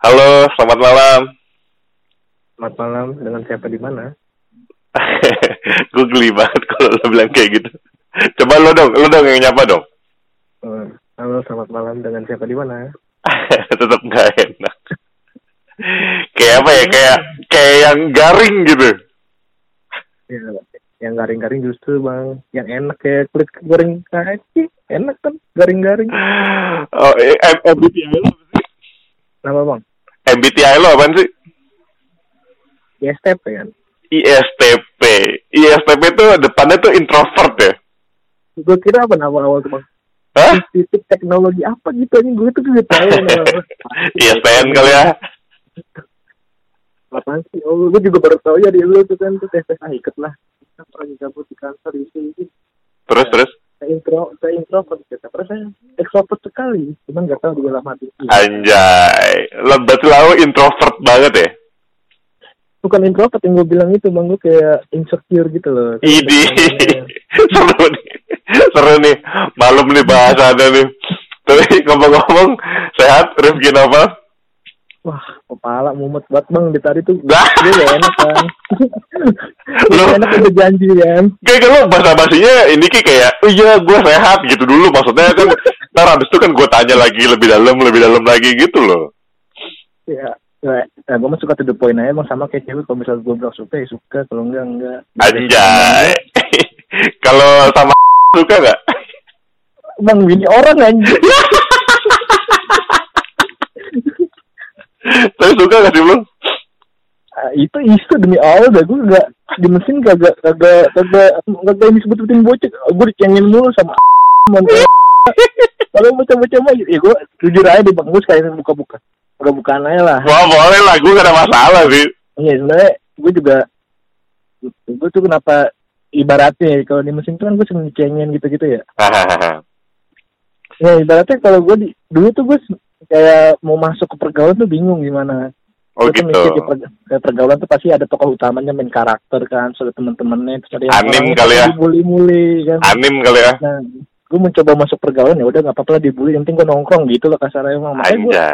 Halo, selamat malam. Selamat malam, dengan siapa di mana? gue geli banget kalau lo bilang kayak gitu. Coba lo dong, lo dong yang nyapa dong. Eh, halo, selamat malam, dengan siapa di mana? Tetap nggak enak. kayak apa ya? Kayak kayak yang garing gitu. Ya, yang garing-garing justru bang, yang enak kayak kulit goreng kaki, enak kan, garing-garing. Oh, eh, M- MBTI lo apa sih? Nama bang? MBTI lo apaan sih? ISTP kan? ISTP. ISTP itu depannya tuh introvert ya? Gue kira apa nama awal tuh bang? Hah? Institut teknologi apa gitu aja gue tuh gak tahu. ISTN kali ya? Apaan sih? Oh, gue juga baru tahu ya di lu tuh kan tuh tes tes ah lah. Kita pernah gabut di kantor itu itu. Terus terus? Saya intro, saya introvert kita. Terus saya ekstrovert sekali, cuman gak tahu di dalam hati. Anjay. Lo berarti lo introvert banget ya? bukan introvert yang gue bilang itu bang gue kayak insecure gitu loh Idi. Seru nih. Seru nih. Malam nih bahasannya nih. Tapi ngomong-ngomong, sehat Rifki Nova? Wah kepala mumet banget bang di tadi tuh Nah. gue gak enak kan Lu- enak udah janji kan Kayak kalau bahasa basinya ini Ki, kayak, oh iya gue sehat gitu dulu. Maksudnya kan, ntar habis itu kan gue tanya lagi lebih dalam, lebih dalam lagi gitu loh. ya ya, ya gue mah suka to the point aja bang sama kayak cewek kalau misalnya gue bilang suka ya suka kalau enggak enggak Anjay. Kalau sama suka nggak? bang ini orang anjir Tapi suka nggak sih belum? Ah, itu isu demi Allah dah. Gue gak di mesin kagak kagak kagak kagak disebut-sebutin bocah. Gue dicengin mulu sama kalau bocah-bocah mah ya gue jujur aja deh bang gue sekali buka-buka. Buka-bukaan aja lah. Wah boleh lah, gue gak ada masalah sih. iya sebenarnya gue juga gue tuh kenapa ibaratnya ya, kalau di mesin tuh kan gue sering dicengin gitu-gitu ya. Ya ibaratnya kalau gue di dulu tuh gue kayak mau masuk ke pergaulan tuh bingung gimana oh Gue tuh gitu. mikir di perg- ke pergaulan tuh pasti ada tokoh utamanya main karakter kan, soalnya teman-temannya terus ada yang Anim kali ya. dibully-bully kan. Anim kali ya. Nah, gue mencoba masuk pergaulan ya udah nggak apa-apa lah dibully, yang penting gue nongkrong gitu loh kasarnya emang. Makanya gue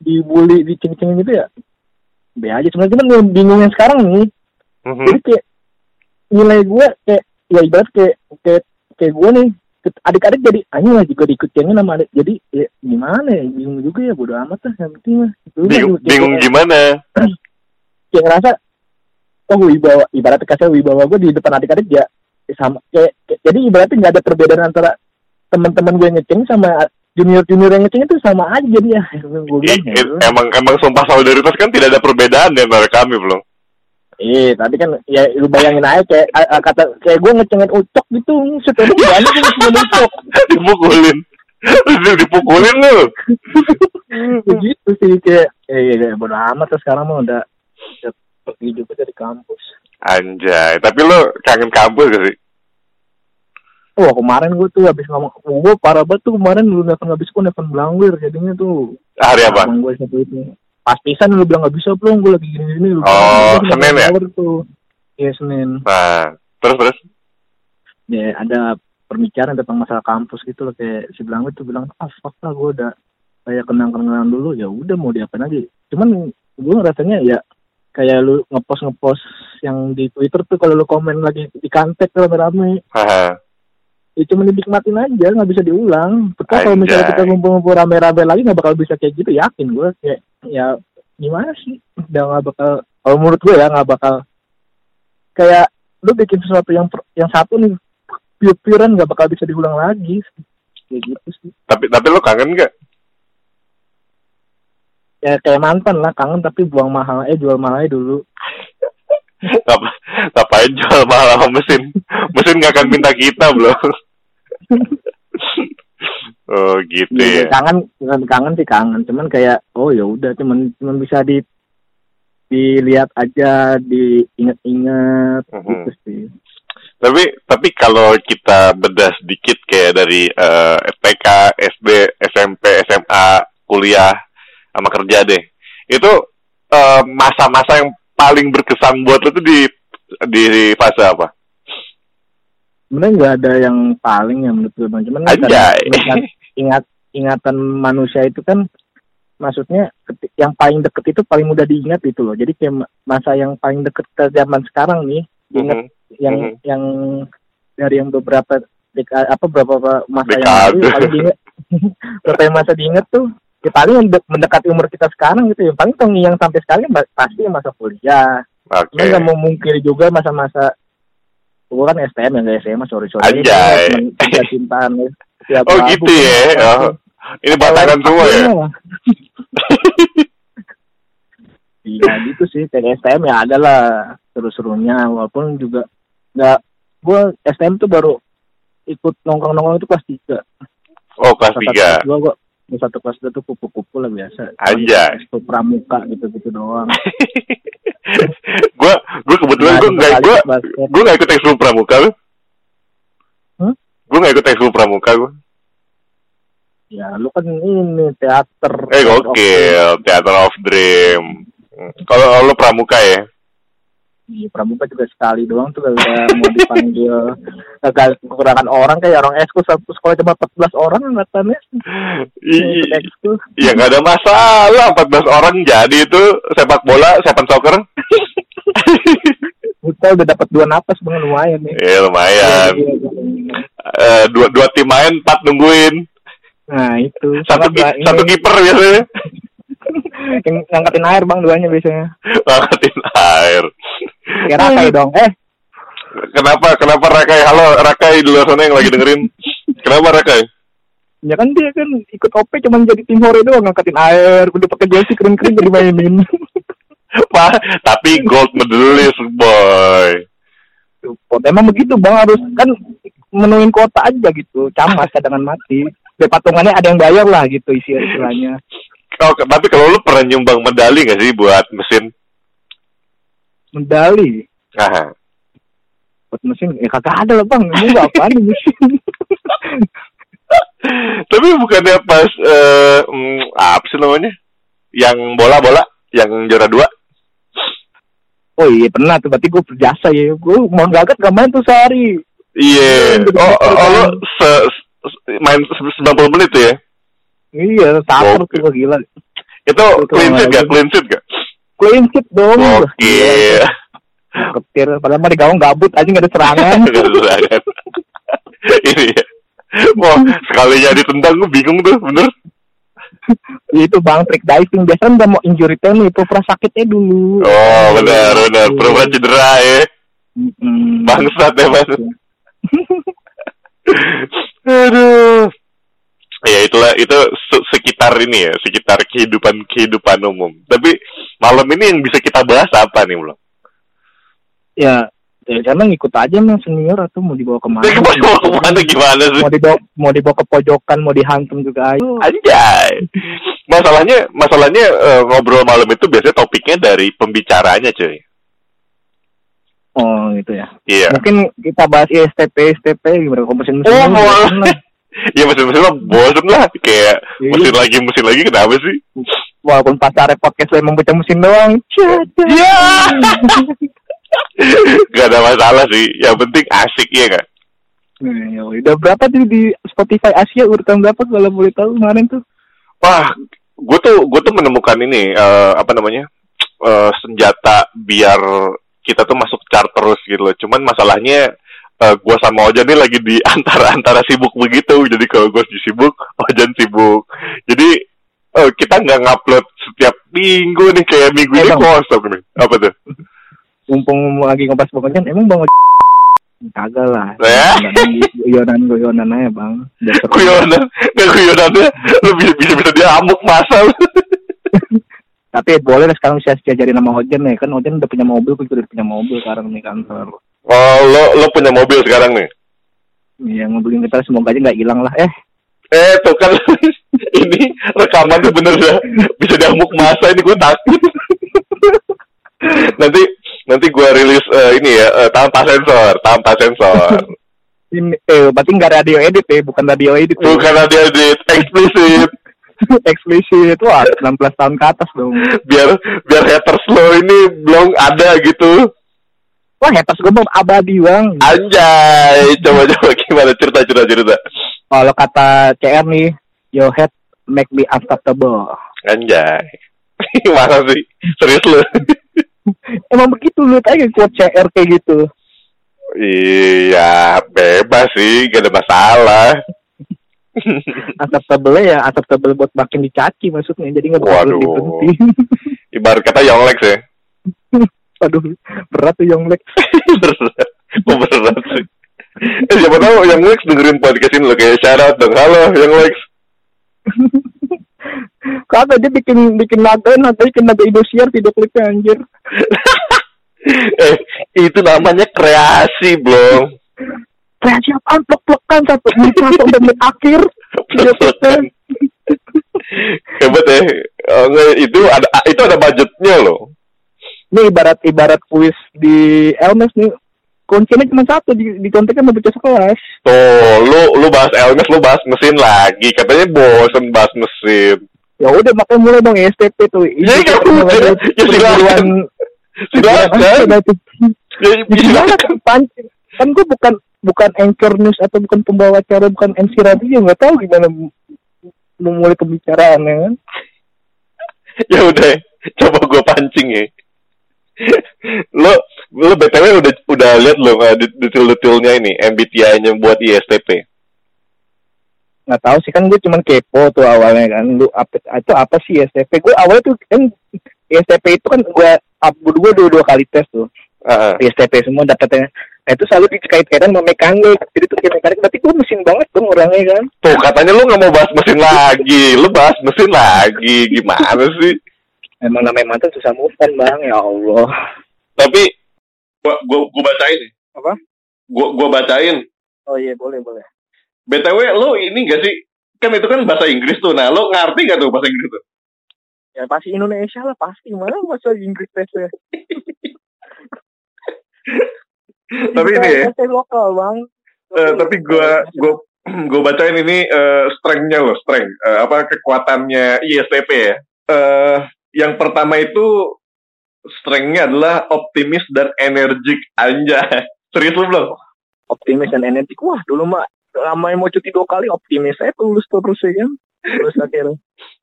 dibully, diceng-cengin gitu ya. Be aja sebenarnya cuman yang bingung yang sekarang nih. Mhm. Jadi kayak nilai gue kayak ya ibarat kayak kayak kayak gue nih adik-adik jadi anjing lah juga diikutin sama adik. Jadi ya gimana ya? Bingung juga ya bodo amat lah yang penting mah. Lu mah Bingung, kayak- bingung gimana? kayak ngerasa oh wibawa ibaratnya kasih wibawa gue di depan adik-adik ya sama kayak, kayak- jadi ibaratnya nggak ada perbedaan antara teman-teman gue ngeceng sama junior junior yang ngeceng itu sama aja jadi ya gue bilang ya, emang emang sumpah solidaritas kan tidak ada perbedaan di antara kami belum. Eh tapi kan ya lu bayangin aja kayak a- a- kata kayak gue ngecengin ucok gitu setelah banyak yang ngecengin ucok Dipukulin. Terus dipukulin lu. begitu sih kayak eh ya, ya, bodo amat lah sekarang mah udah udah pergi juga dari kampus Anjay, tapi lu kangen kampus gak sih? Wah kemarin gue tuh habis ngomong, gue parah banget tuh kemarin lu nelfon habis gue nelfon Blangwir jadinya tuh Hari apa? Gue satu itu. Pastisan lu bilang gak bisa belum, gue lagi gini-gini. Lu Oh, bilang, "Gua Senin ya? Tuh. Iya Senin. Nah, terus terus. Ya ada perbicaraan tentang masalah kampus gitu loh kayak si Blangwir tuh bilang ah fuck lah gue udah kayak kenang-kenangan dulu ya udah mau diapain aja. Cuman gue rasanya ya kayak lu ngepost ngepost yang di Twitter tuh kalau lu komen lagi di kantek tuh rame-rame Haha. Ya cuma dinikmatin aja nggak bisa diulang. Betul kalau misalnya kita ngumpul-ngumpul rame-rame lagi nggak bakal bisa kayak gitu yakin gue kayak ya gimana sih? Udah nggak bakal kalau menurut gue ya nggak bakal. Kayak lu bikin sesuatu yang yang satu nih pure-purean nggak bakal bisa diulang lagi. Kayak gitu sih. Tapi tapi lu kangen gak? ya kayak mantan lah kangen tapi buang mahal eh jual mahal aja dulu. Ngapa, ngapain jual mahal sama mesin? Mesin gak akan minta kita belum. oh gitu ya, ya. kangen kangen kangen sih kangen cuman kayak oh ya udah cuman cuman bisa di dilihat aja diingat-ingat Mhm. gitu sih Tapi tapi kalau kita bedah sedikit kayak dari eh, TK, SD, SMP, SMA, kuliah sama kerja deh. Itu eh, masa-masa yang paling berkesan buat lo tuh di di fase apa? Sebenarnya nggak ada yang paling ya menurut gue bang cuman kan ingat ingat ingatan manusia itu kan maksudnya yang paling deket itu paling mudah diingat gitu loh. Jadi kayak ma- masa yang paling deket ke zaman sekarang nih, diingat Mhm. yang Mhm. yang dari yang beberapa deka- apa beberapa masa yang Dekade. lalu paling diingat beberapa yang masa diingat tuh ya paling yang de- mendekati umur kita sekarang gitu ya paling yang sampai sekarang ya pasti masa kuliah. Cuman nggak mau mungkiri juga masa-masa gue kan STM ya nggak SMA sorry sorry Anjay. Cinta cintaan ya. Oh gitu kan ya. pasti. Oh. Ini batangan semua ya. Iya gitu sih kayak STM ya ada lah seru-serunya walaupun juga nggak gue STM tuh baru ikut nongkrong-nongkrong itu kelas tiga Oh kelas tiga. gue gue di satu kelas dua tuh kupu-kupu lah biasa Anjay. itu pramuka gitu-gitu doang gue gue kebetulan gue nggak gue gue nggak ikut ekskul pramuka lu. Gue nggak ikut ekskul pramuka gue. ya lu kan ini teater Eh gokil, Theater of Dream. Kalau lo pramuka ya? Iya, pramuka juga sekali doang tuh udah mau dipanggil gagal kekurangan orang kayak orang ekskul satu sekolah cuma 14 orang angkatannya I- Ikut ekskul Ya nggak ada masalah, 14 orang jadi itu sepak bola, sepak soccer. kita udah dapat dua napas bang lumayan ya lumayan. Iya, iya. Eh, dua dua tim main, empat nungguin. nah itu Satu satu kiper biasanya. yang ngangkatin air bang duanya biasanya Angkatin air. kayak rakai dong eh Kenapa? Kenapa Rakai? Halo Rakai di luar sana yang lagi dengerin. Kenapa Rakai? ya kan dia kan ikut OP cuman jadi tim hore doang ngangkatin air udah pakai jersey keren-keren jadi mainin Pak, tapi gold medalist boy. Support. Emang begitu bang harus kan menuin kota aja gitu camas cadangan mati Dari patungannya ada yang bayar lah gitu isi istilahnya Oh, tapi kalau lu pernah nyumbang medali gak sih buat mesin? medali Nah, buat mesin ya kagak ada lah bang ini nggak apaan ini mesin tapi bukannya pas eh mm, apa sih namanya? Yang bola-bola, yang juara dua? oh iya pernah tuh berarti gue berjasa ya gue mau gagat gak main tuh sehari Iya. Jadi Oh, oh, oh, lu kan. se, se- main se- 90 menit tuh ya? Iya Oke. tuh gila Itu clean sheet gak? Clean sheet gak? clean sheet dong Oke. ketir padahal mah di gawang gabut aja gak ada serangan Gak ada serangan. Ini ya. Wah, sekalinya ditendang gue bingung tuh, bener. itu bang trick diving biasanya udah mau injury time itu pernah sakitnya dulu Oh, benar, benar. Pura-pura cedera ya. Bangsat ya, Mas. Aduh. Ya itulah itu se- sekitar ini ya, sekitar kehidupan kehidupan umum. Tapi malam ini yang bisa kita bahas apa nih, Bro? ya ya karena ngikut aja emang senior atau mau dibawa ke mana mau dibawa ke mana gimana sih? mau dibawa mau dibawa ke pojokan mau dihantam juga ayo Anjay. Masalahnya, masalahnya eh, ngobrol malam itu biasanya topiknya dari pembicaranya, cuy. oh gitu ya Iya. mungkin kita bahas ISTP ISTP gimana kompetisi musim Oh, boleh. bosen lah. Ya mesin-mesin lah bosen lah Kayak Iya. mesin lagi mesin lagi kenapa sih? walaupun pasarnya podcast emang baca musim doang Ya. Gak ada masalah sih Yang penting asik ya gak? Nah, ya udah berapa tuh di Spotify Asia urutan berapa kalau boleh tahu kemarin tuh Wah Gue tuh gue tuh menemukan ini eh, Apa namanya eh, Senjata biar kita tuh masuk chart terus gitu loh Cuman masalahnya eh, gue sama Ojan nih lagi di antara-antara sibuk begitu Jadi kalau gue sibuk Ojan sibuk Jadi eh, kita nggak ngupload setiap minggu nih Kayak minggu Eh, ini Bang. kosong nih Apa tuh? mumpung lagi ngopas pokoknya emang bang kagak lah Ya. guyonan guyonan aja bang. Guyonan Nggak guyonannya Lu bisa, bisa, dia amuk masal tapi boleh lah sekarang saya diajarin nama Ojen ya kan Ojen udah punya mobil gue juga udah punya mobil sekarang nih kantor Oh lo, lo punya mobil sekarang nih? Iya ngobrolin kita semoga aja nggak hilang lah eh. Eh tuh kan Ini rekaman tuh bener dah Bisa diamuk masa ini gue takut. Nanti Nanti gue rilis eh, ini ya eh, tanpa sensor Tanpa sensor. Ini eh berarti nggak radio edit ya bukan radio edit ya. Bukan ada di eksplisit. Eksplisit wah 19 tahun ke atas dong. Biar biar haters lo ini belum ada gitu wah haters gue mau abadi bang Anjay Coba-coba gimana cerita-cerita cerita kalau kata CR nih your head make me unstoppable Anjay. Masa sih? Serius lu? Emang begitu lu aja quote CR kayak gitu. iya, bebas sih, gak ada masalah. Acceptable ya, acceptable buat makin dicaci maksudnya. Jadi nggak perlu diberhenti. Ibarat kata Yonglex ya. Aduh, berat tuh Yonglek. berat. Kok berat sih. Eh, siapa tahu Yonglex dengerin podcast ini lo kayak out dong. Halo Yonglex. Kagak dia bikin bikin nada, nada bikin nada Indosiar video klipnya anjir. eh, itu namanya kreasi, belum. Kreasi apaan? Plek-plekan satu menit satu menit akhir. Hebat ya. Oh, itu ada itu ada budgetnya loh. Ini ibarat ibarat kuis di Elmes nih. Kuncinya cuma satu di di konteknya mau baca sekelas. Tuh, lu lu bahas Elmes, lu bahas mesin lagi. Katanya bosen bahas mesin. Ya udah makanya mulai dong STP tuh. Ya, ya udah. Ya, silakan. Silakan. Ya, Ya, silakan pancing. Kan gue bukan bukan anchor news atau bukan pembawa acara, bukan MC radio, nggak tahu gimana mau mulai pembicaraan ya kan. ya udah, coba gue pancing ya. Lo lo btw udah udah lihat lo uh, detail-detailnya ini MBTI-nya buat ISTP. Nggak tahu sih kan gue cuman kepo tuh awalnya kan. Lu apa itu apa sih ISTP? Gue awalnya tuh kan ISTP itu kan gue up gue dua dua kali tes tuh. Uh, ISTP semua dapetnya. Nah, itu selalu dikait-kaitan sama mekanik. Jadi tuh kayak mekanik. Berarti gue mesin banget dong orangnya kan. tuh katanya lu nggak mau bahas mesin lagi, lu bahas mesin lagi, gimana sih? Emang namanya mantan susah move on bang. Ya Allah. Tapi gua gua, gua bacain nih. Apa? Gua gua bacain. Oh iya boleh boleh. BTW lu ini gak sih? Kan itu kan bahasa Inggris tuh. Nah, lu ngerti gak tuh bahasa Inggris tuh? Ya pasti Indonesia lah pasti. Mana bahasa Inggris tesnya? Tapi ini ya, lokal bang. eh, tapi gua gua gua bacain ini eh, strength-nya loh, strength. Eh, apa kekuatannya ISTP ya. Eh, yang pertama itu strength-nya adalah optimis dan energik anja. Serius lu belum? optimis dan energi. Wah dulu mah lama mau cuti dua kali optimis. Saya tulus terus ya kan. Terus akhirnya.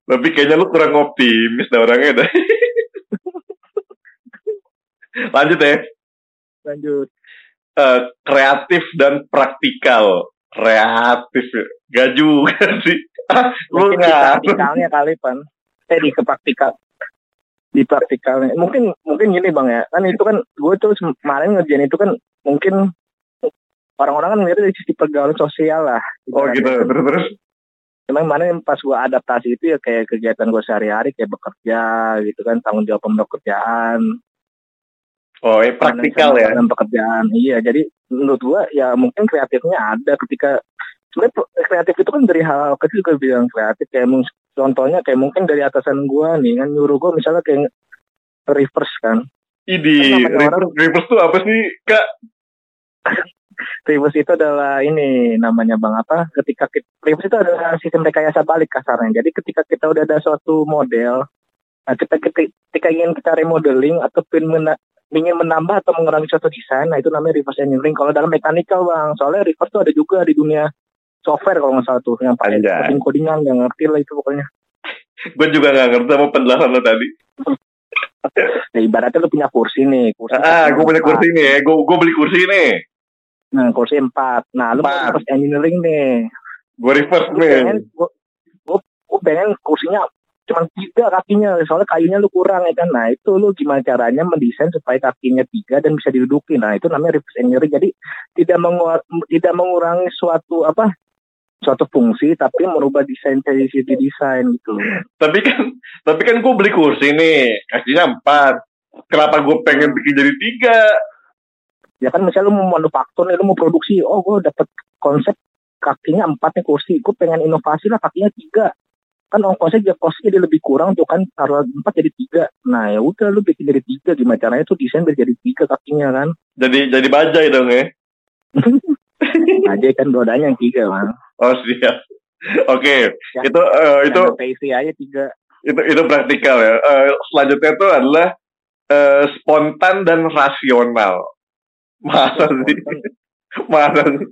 Tapi kayaknya lu kurang optimis dah orangnya dah. Lanjut ya. Lanjut. Eh, kreatif dan praktikal. Kreatif. Gak juga sih. Ah, lu nggak. praktikalnya kali pan. Eh di ke Di praktikalnya. Mungkin mungkin gini bang ya. Kan itu kan gue tuh kemarin ngerjain itu kan mungkin orang-orang kan ngeliatnya dari sisi pergaulan sosial lah. Oh gitu. Terus terus. Memang kemarin pas gue adaptasi itu ya kayak kegiatan gue sehari-hari kayak bekerja gitu kan tanggung jawab pekerjaan Oh, eh, praktikal ya. dalam pekerjaan iya jadi menurut gua ya mungkin kreatifnya ada ketika sebenarnya kreatif itu kan dari hal kecil juga bilang kreatif kayak contohnya kayak mungkin dari atasan gua nih kan nyuruh gua misalnya kayak reverse kan. Idi, Kan reverse, reverse tuh apa sih, Kak? reverse itu adalah ini namanya bang apa? Ketika kita, reverse itu adalah sistem rekayasa balik kasarnya. Jadi ketika kita udah ada suatu model nah kita ketika, ketika ingin kita remodeling atau mena, ingin menambah atau mengurangi suatu desain nah itu namanya reverse engineering. Kalau dalam mechanical bang soalnya reverse itu ada juga di dunia software kalau nggak salah tuh yang paling coding codingan nggak ngerti lah itu pokoknya Gue juga gak ngerti sama penjelasan lo tadi. ya, ibaratnya lu punya kursi nih kursi Ah, gue punya kursi nih. Gue gue beli kursi nih. nah kursi empat nah lu mau reverse engineering nih Gue reverse nih. gue gue pengen kursinya cuma tiga kakinya soalnya kayunya lu kurang ya kan nah itu lu gimana caranya mendesain supaya kakinya tiga dan bisa didudukin nah itu namanya reverse engineering jadi tidak menguar, tidak mengurangi suatu apa suatu fungsi tapi merubah desain dari sisi desain gitu. Tapi kan, tapi kan gue beli kursi nih. Kakinya empat. Kenapa gue pengen bikin jadi tiga? ya kan misalnya lu mau manufaktur nih lu mau produksi oh gue dapet konsep kakinya empat nih kursi gue pengen inovasi lah kakinya tiga kan ongkosnya jadi kosnya jadi lebih kurang tuh kan taruh empat jadi tiga nah ya udah lu bikin jadi tiga gimana caranya tuh desain biar jadi tiga kakinya kan Jadi jadi bajai dong ya. aja kan rodanya yang tiga bang Oh siap. Oke, Ya. itu eh, itu aja tiga itu itu praktikal ya. Eh, selanjutnya itu adalah eh, spontan dan rasional. Masa sih? Masa sih?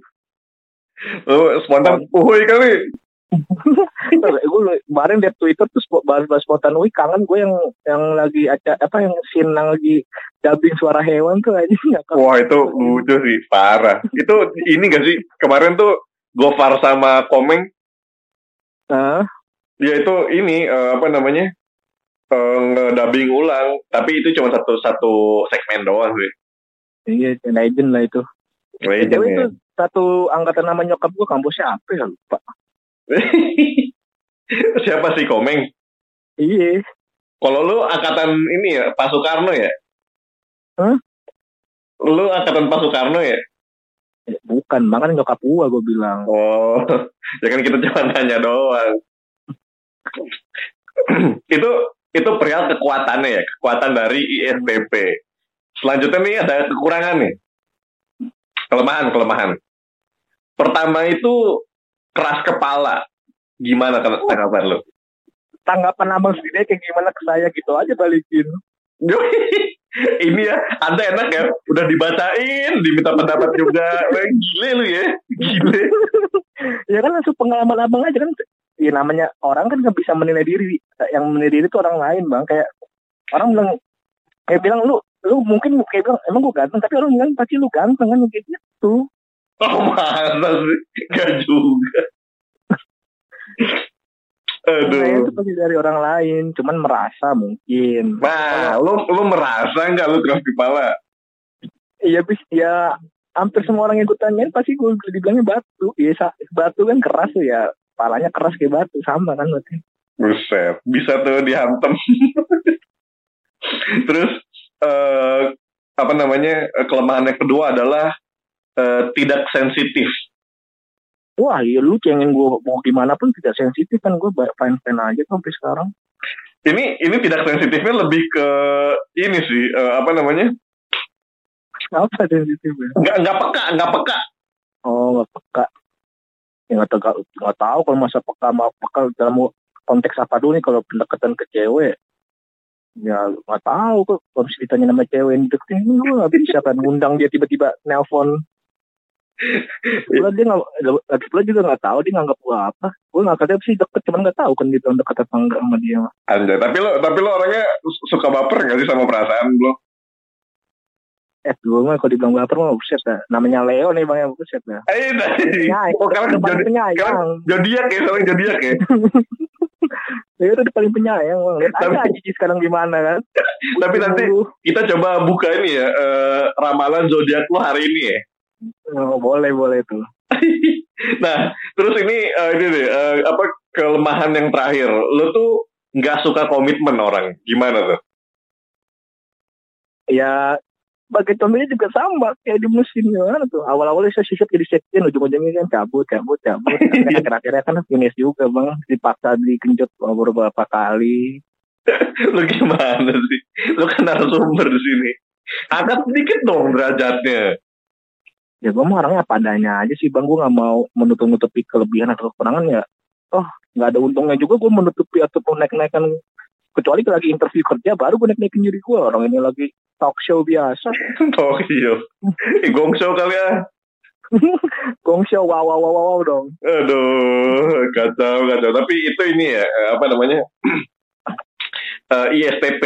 Lu spontan, uhuy kali. gue kemarin liat Twitter terus bahas-bahas spontan wih kangen gue yang yang lagi ada apa yang scene yang lagi dubbing suara hewan tuh aja nggak Wah itu lucu sih parah. itu ini gak sih kemarin tuh Gofar sama Komeng Nah, ya itu ini eh, apa namanya uh, ngedubbing ulang tapi itu cuma satu satu segmen doang sih iya legend lah itu. Legend Cewek ya. itu satu angkatan nama nyokap gue kampusnya apa ya lupa. siapa sih Komeng Iya. kalau lu angkatan ini ya Pak Soekarno ya Hah? lu angkatan Pak Soekarno ya Bukan, makanya nyokap gue gue bilang. oh ya kan kita cuma nanya doang. Itu itu perihal kekuatannya ya kekuatan dari ISTP selanjutnya nih ada kekurangan nih. Kelemahan kelemahan. Pertama itu keras kepala. Gimana kalau tanggapan lu? Tanggapan abang sendiri kayak gimana ke saya gitu aja balikin. ini ya anda enak ya udah dibacain diminta pendapat juga Wah, gile lu ya gile ya kan langsung pengalaman abang aja kan. Ya namanya orang kan nggak bisa menilai diri. Yang menilai diri itu orang lain bang. Kayak orang bilang kayak bilang lu lu mungkin kayak bilang emang gue ganteng tapi orang bilang pasti lu ganteng kan kayak gitu. oh masa sih gak juga Nah, itu aduh pasti dari orang lain, cuman merasa mungkin. nah lu lu merasa nggak lu keras kepala Iya, bis ya hampir semua orang yang gue tanyain pasti gue dibilangnya batu. Iya, batu kan keras tuh ya, palanya keras kayak batu sama kan berarti. Buset, bisa tuh dihantem. Terus eh, apa namanya kelemahan yang kedua adalah eh, tidak sensitif. Wah, iya lu cengin gue mau gimana pun tidak sensitif kan gue fine fine aja sampai sekarang. Ini ini tidak sensitifnya lebih ke ini sih eh, apa namanya Apa sensitif ya? nggak nggak peka nggak peka. Oh, nggak peka. Ya nggak tahu, nggak tahu kalau masa peka mau peka dalam konteks apa dulu nih kalau pendekatan ke cewek. Ya nggak tahu kok kalau misalnya ditanya nama cewek yang deketin nggak bisa kan ngundang dia tiba-tiba nelpon Pula dia nggak lagi juga nggak tahu dia nganggap gua apa. Gua nggak katanya sih deket cuman nggak tahu kan dia deket apa enggak sama dia. Anjay, tapi lo tapi lo orangnya su- suka baper nggak sih sama perasaan lo? Eh gua mah kalau dibilang baper mah buset dah. Namanya Leo nih bang ya buset dah. Eh, Penyayang. oh kalian jadi penyayang. jodiak ya, seorang jodiak ya. Leo udah paling penyayang bang. Lihat Tapi- aja Cici sekarang gimana kan. Tapi nanti kita coba buka ini ya eh, ramalan zodiak lo hari ini ya. Oh, boleh boleh tuh. nah, terus ini eh, ini deh eh, apa kelemahan yang terakhir. Lo tuh nggak suka komitmen orang. Gimana tuh? Ya bagi contohnya juga sama kayak di musim gimana tuh awal-awalnya saya sisip jadi sekian ujung-ujungnya kan cabut cabut cabut Akhirnya akhir-akhirnya kan finish juga bang dipaksa dikenjut beberapa kali Lo gimana sih? Lo kan narasumber di sini. Angkat sedikit dong derajatnya. Ya gue mah orangnya apa adanya aja sih bang gue nggak mau menutup-nutupi kelebihan atau kekurangan ya oh nggak ada untungnya juga gue menutupi ataupun naik-naikan kecuali lagi interview kerja baru gue naik-naikin diri gue orang ini lagi talk show biasa Tokyo. Eh, gong show kali ya. gong show wow wow wow wow dong Aduh, kacau, kacau. Tapi itu ini ya, eh, apa namanya? Eh, ISTP.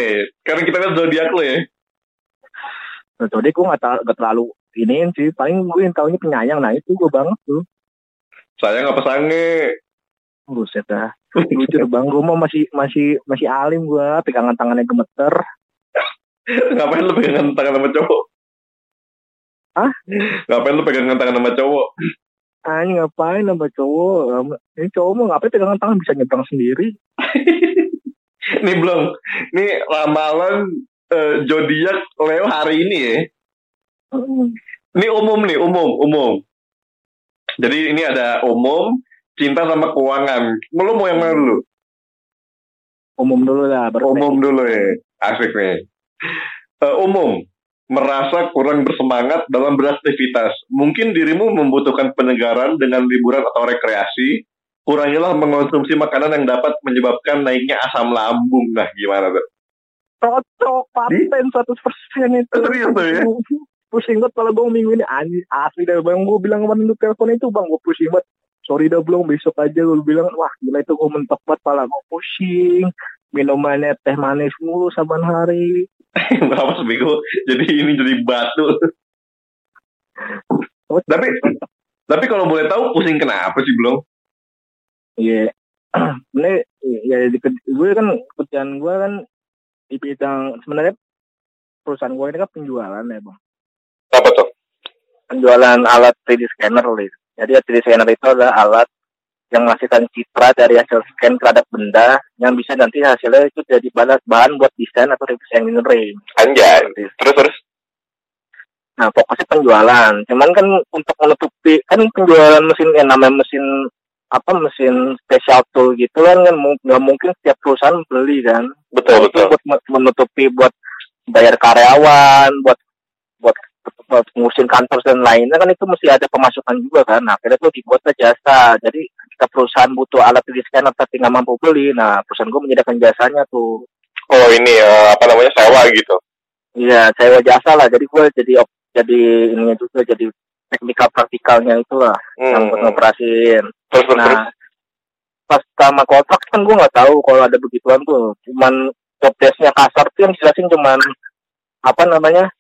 Karena kita kan zodiak lo ya. jadi gue nggak terlalu iniin sih paling gue yang tahunya penyayang nah itu gue banget tuh Saya nggak pesange. buset dah jujur bang gue mah masih masih masih alim gue pegangan tangannya gemeter Ngapain lu pegangan tangan sama cowok? Hah? Ngapain lu pegangan tangan sama cowok? ah ini ngapain sama cowok ini cowok mau ngapain pegangan tangan bisa nyebrang sendiri Nih belum. Nih ramalan eh, zodiak Leo hari ini ya. Ini umum nih, umum, umum. Jadi ini ada umum, cinta sama keuangan. Lu mau yang mana dulu? umum dulu lah baru Umum dulu ya. Asik nih. Eh, umum. Merasa kurang bersemangat dalam beraktivitas. Mungkin dirimu membutuhkan penyegaran dengan liburan atau rekreasi. Kurangilah mengonsumsi makanan yang dapat menyebabkan naiknya asam lambung. Nah, gimana tuh? cocok paten 100% itu Serius tuh ya? pusing banget kalau gue minggu ini anjing asli dah bang gue bilang kemarin lu telepon itu bang gue pusing banget sorry dah belum besok aja gue bilang wah gila itu gue mentok banget pala gue pusing minumannya teh manis mulu saban hari Berapa seminggu? Jadi ini jadi batu. Tapi tapi kalau boleh tahu pusing kenapa sih belum? Iya. Ini ya di gue kan kerjaan gue kan di bidang sebenarnya perusahaan gue ini kan penjualan ya bang. Apa tuh? Penjualan alat 3D scanner itu. Jadi 3D scanner itu adalah alat yang menghasilkan citra dari hasil scan terhadap benda yang bisa nanti hasilnya itu jadi bahan, bahan buat desain atau engineering. Anjay. Terus terus. Nah, fokusnya penjualan. Cuman kan untuk menutupi kan penjualan mesin yang namanya mesin apa mesin special tool gitu kan kan nggak mungkin setiap perusahaan beli kan. Betul Itu betul. buat me- menutupi buat bayar karyawan, buat buat ngurusin kantor dan lainnya kan itu mesti ada pemasukan juga kan. Nah, akhirnya tuh dibuatlah jasa. Jadi ketika perusahaan butuh alat 3D scanner tapi nggak mampu beli, nah perusahaan gue menyediakan jasanya tuh. Oh ini eh, apa namanya sewa gitu. Iya, sewa jasa lah. Jadi gue jadi jadi ininya juga jadi teknikal praktikalnya itulah yang buat Hmm. ngoperasiin. Terus terus terus. Nah, pas sama kontrak kan gue nggak tahu kalau ada begituan tuh. Cuman job desk-nya kasar tuh yang jelasin cuman apa namanya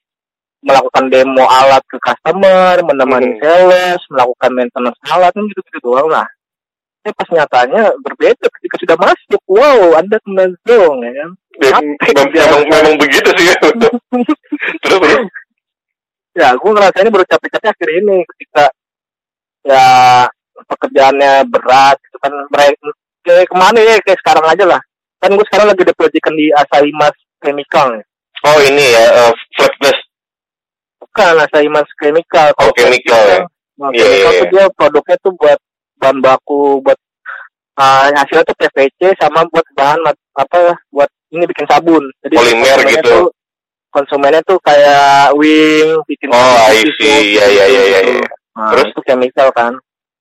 melakukan demo alat ke customer, menemani Hmm. sales, melakukan maintenance alat kan gitu-gitu doang lah. Eh pas nyatanya berbeda ketika sudah masuk, wow anda kena zong ya kan. Ya, Capek mem- dia. memang memang begitu sih. terus terus. ya gue ngerasainnya baru capek-capek akhir ini ketika ya pekerjaannya berat gitu kan kayak ke mana ya kayak sekarang aja lah kan gue sekarang lagi ada proyekan di Asaimas Chemical nih. Oh ini ya uh, flatness. Bukan Asaimas Chemical Oh, chemical ya. Nah, Iya, chemical iya, tuh dia produknya tuh buat bahan baku buat ah, hasilnya tuh PVC sama buat bahan apa buat ini bikin sabun jadi Polimer gitu. tuh, konsumennya tuh kayak wing bikin Oh, I gitu, see. Iya, iya, iya, iya, iya. Nah, Terus? itu chemical kan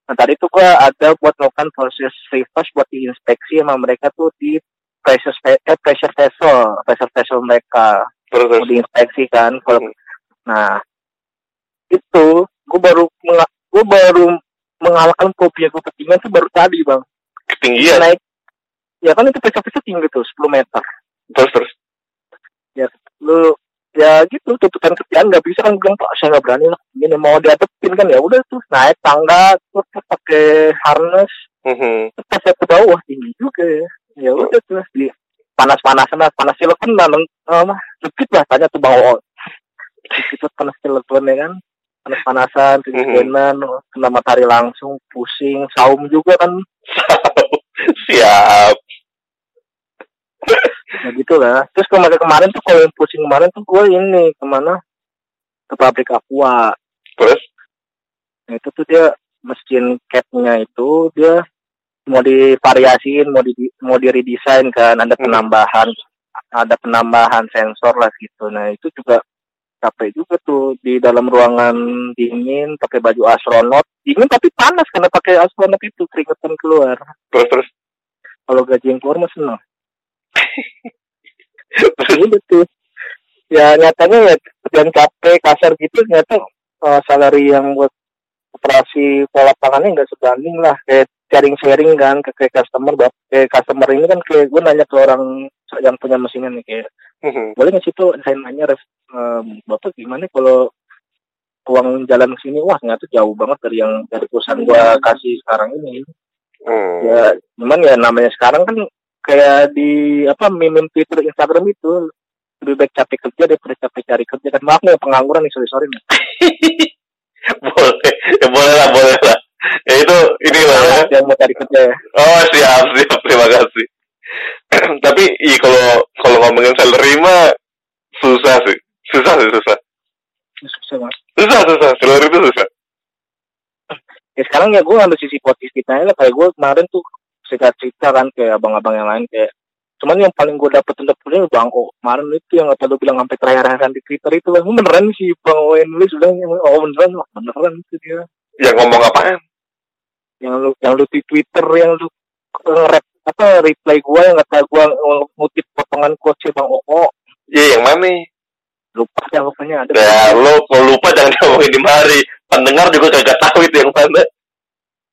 nah tadi tuh gua ada buat melakukan proses reverse buat diinspeksi sama mereka tuh di pressure eh, pressure vessel pressure vessel mereka Terus terus. diinspeksi kan kalau Hmm. Nah itu gue baru gue baru mengalahkan fobia gue ketinggian tuh baru tadi bang Ketinggian. naik ya kan itu vessel tinggi tuh 10 meter Terus terus. lu ya gitu tuntutan kerjaan nggak bisa kan gue bilang pak saya nggak berani lah ini mau diadepin kan ya udah tuh naik tangga terus pakai harness Mhm. pas saya ke bawah wah tinggi juga ya ya udah terus di panas panasan lah panas silikon lah mah sedikit lah tanya tuh bang lah panas silikon ya kan panas panasan kegenan kena matahari langsung pusing saum juga kan Siap. ya gitu lah terus kemarin kemarin tuh kalau yang pusing kemarin tuh gue ini ke mana ke pabrik aqua Terus. Nah, itu tuh dia mesin capnya itu dia mau divariasiin, mau di mau di redesign kan, ada Hmm. penambahan ada penambahan sensor lah gitu. Nah, itu juga capek juga tuh di dalam ruangan dingin pakai baju astronot. Dingin tapi panas karena pakai astronot itu keringetan keluar. Terus terus. Kalau gaji yang keluar mah seneng. Udah tuh. Ya nyatanya ya kerjaan capek kasar gitu ternyata eh, salary yang buat operasi pola tangannya nggak sebanding lah kayak sharing sharing kan ke, ke customer bap- ke customer ini kan kayak gue nanya ke orang yang punya mesinnya nih kayak Mhm. boleh nggak sih tuh saya nanya ref, em, bapak gimana kalau uang jalan ke sini wah ternyata jauh banget dari yang dari perusahaan gua kasih sekarang ini Hmm. ya cuman ya namanya sekarang kan kayak di apa meme Twitter Instagram itu lebih baik capek kerja daripada capek cari kerja kan maaf nih pengangguran nih sorry sorry nih boleh. Ya, boleh lah, boleh lah. Ya itu ini lah ya. yang mau cari kerja ya. Oh siap siap. Terima kasih. Tapi iya kalau kalau ngomongin salary mah susah sih, susah sih susah, susah mas. Susah susah. Salary itu susah. ya sekarang ya gue ngambil sisi positifnya lah. Kayak gue kemarin tuh cerita cerita kan kayak abang-abang yang lain kayak cuman yang paling gue dapet tentunya bang O. Kemarin itu yang kata lu bilang sampai terakhir-akhir di Twitter itu lah beneran sih bang O yang nulis? Bilang oh beneran wah beneran itu dia Yang ngomong apaan? yang lu yang lu di Twitter yang lu nge-rap apa reply gua yang kata gua ngutip potongan quotes si Bang Oo Iya yang mana? lupa ya pokoknya ada Ya lo kalau lupa jangan ngomongin di mari. Pendengar juga kagak tahu itu yang mana.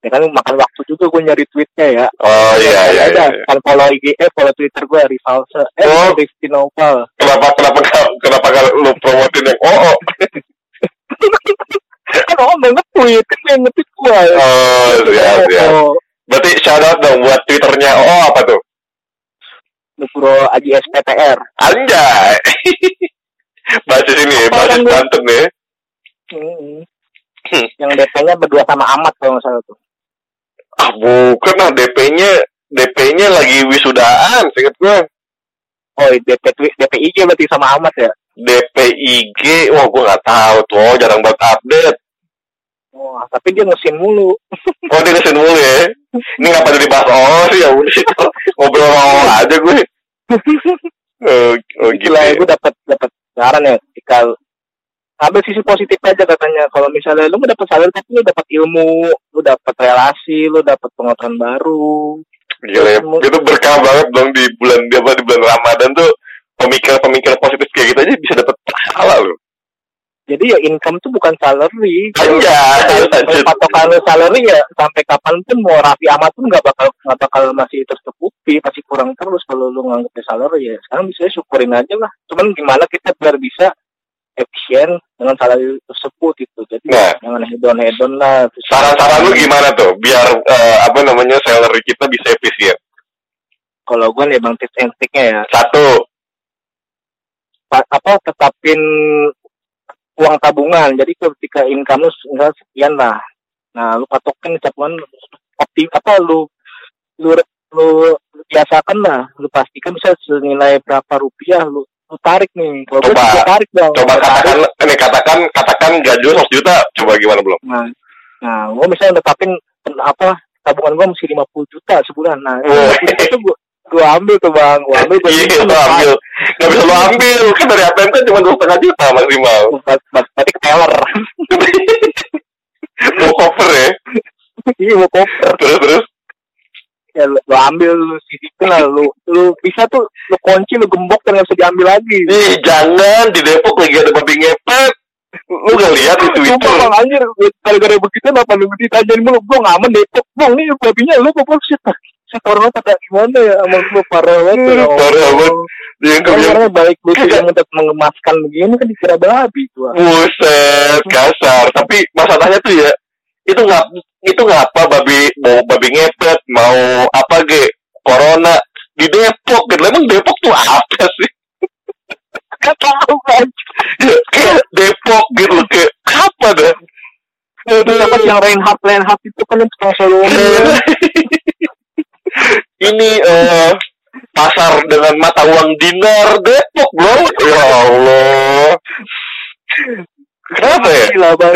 ya kan makan waktu juga gue nyari tweetnya ya Oh iya iya. ada iya. kan follow IG eh follow Twitter gue Rivalse eh Oh. Rizky Noval Kenapa kenapa kenapa kalau lu promotin yang oh, oh. kan om yang nge-tweet kan yang nge-tweet gue Oh, siap, siap. Oh, Berarti shout out dong buat Twitternya oh apa tuh? Nugro Aji SPTR Anjay. Bahasa sini ya, Orang gua- Banten ya. Hmm. yang DP-nya berdua sama Amat kalau nggak salah tuh Ah bukan lah DP-nya DP-nya lagi wisudaan, seinget gue. oh DP twi- DP IG berarti sama Amat ya DPIG, wah gue nggak tahu tuh, oh, jarang banget update. Wah, tapi dia ngesin mulu. Oh dia ke sini mulu ya. Ini ngapa jadi bahas oh sih ya udah sih ngobrol sama aja gue. Oh, oh gitu. Gila, ya. gue dapat dapat saran ya ketika ambil sisi positif aja katanya kalau misalnya lu dapat salary tapi lu dapat ilmu lu dapat relasi lu dapat pengetahuan baru Gila ya. Itu berkah banget dong di bulan di apa di bulan Ramadan tuh pemikiran-pemikiran positif kayak gitu aja bisa dapat pahala loh. Jadi ya income tuh bukan salary. Anjir. patokan salary ya sampai kapan pun mau rapi amat pun nggak bakal nggak bakal masih tercukupi pasti kurang terus kalau lu nganggapnya salary ya. Sekarang bisa syukurin aja lah. Cuman gimana kita biar bisa efisien dengan salary tersebut itu jadi Nah. jangan hedon hedon lah. Saran-saran lu gimana tuh biar eh, apa namanya salary kita bisa efisien? kalau gue nih bang tips and ya. Satu, pa- apa tetapin uang tabungan. Jadi ketika income lu enggak sekian lah. Nah lu patokin tabungan optim apa lu lu lu biasakan lah. Lu pastikan bisa senilai berapa rupiah lu lu tarik nih. Kalau Coba- tarik dong. coba Gua tarik. katakan ini katakan katakan gaji lu 100 juta, coba gimana belum? nah nah gue misalnya netapin apa tabungan gue mesti 50 juta sebulan. Nah Wah. itu gue gue ambil tuh bang. Gue ambil gua Iya, lu ambil. Gak bisa lu ambil, kan dari ATM kan cuma dua setengah juta maksimal. Ber- ber- berarti teller Mau cover ya, iya mau koper terus terus. ya lu, lu ambil lu sisipin lah. Lu lu bisa tuh lu kunci lu gembok dan nggak bisa diambil lagi. Ih, jangan. Di Depok lagi ada babi ngepet. Lu gak lihat di Sumpah Twitter? bang anjir. Gara-gara begitu apa lu ditanyain mulu? Gue ngamen depok. Bang nih babinya lu kok shit orang pada gimana ya sama gue parah banget ya parah banget. Kemudian orangnya baik lu Kagak. yang untuk mengemaskan begini kan dikira babi tuh Buset, kasar. Tapi masalahnya tuh ya, itu nggak itu ngapa babi mau babi ngepet mau apa ge corona di Depok gitu. Emang Depok tuh apa sih? gak tahu kan Ya, kayak Depok gitu kayak apa dah? dapat yang Reinhardt Reinhardt itu kan yang tukang solo Ini eh pasar dengan mata uang dinar Depok bro. Ya Allah. Kenapa ya?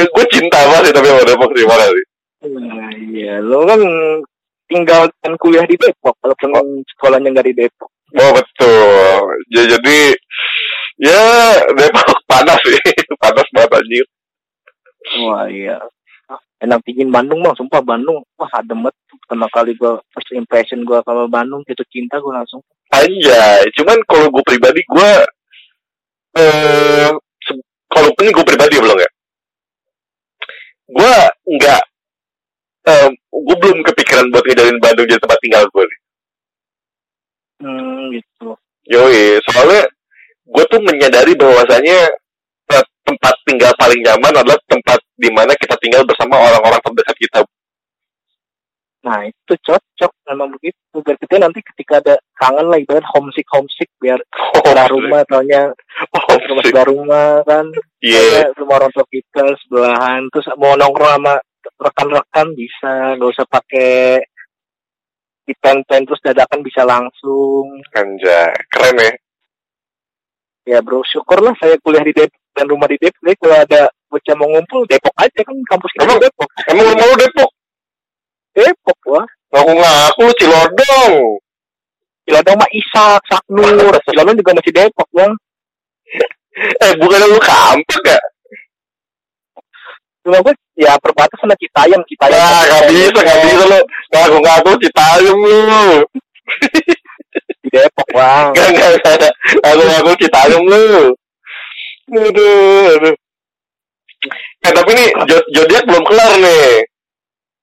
Gue cinta banget tapi sama Depok sih mana sih? Nah, iya lo kan tinggal dan kuliah di Depok walaupun sekolahnya nggak di Depok Oh betul. Ya, jadi ya Depok panas sih, panas banget anjir. Wah iya. Enak dingin Bandung bang, sumpah Bandung. Wah adem banget. Pertama kali gua first impression gua kalau Bandung jatuh cinta gua langsung. Anjay, cuman kalau gue pribadi gue eh kalau ini gue pribadi ya belum ya. Gue nggak eh gue belum kepikiran buat ngejalanin Bandung jadi tempat tinggal gue nih. Hmm gitu. Yoi, soalnya gue tuh menyadari bahwasanya eh, tempat tinggal paling nyaman adalah tempat di mana kita tinggal bersama orang-orang terdekat kita. Nah itu cocok memang begitu. Biar kita nanti ketika ada kangen lah ibarat homesick homesick biar sebelah rumah soalnya Oh, rumah sebelah rumah kan. Iya. Soalnya rumah orang tua kita sebelahan. Terus mau nongkrong sama rekan-rekan bisa. Gak usah pakai di pen terus dadakan bisa langsung. Anjay, keren ya. ya bro syukur lah saya kuliah di Depok dan rumah di Depok jadi kalau ada bocah mau ngumpul Depok aja kan kampus kita Emang? Depok Emang rumah lu Depok? Depok wah Ngaku-ngaku lu Cilodong. Ciladong mah Isak Saknur Ciladong juga masih Depok bang Eh, bukannya lu kampak ya? rumah gue ya perbatasan sama Citayam Citayam Nah, gak bisa, gak bisa lu. Ngaku-ngaku Citayam lu. di Depok bang Gak, gak, gak. Ngaku-ngaku Citayam lu. Aduh, aduh. Eh, tapi nih, Jo- Zodiac belum kelar nih.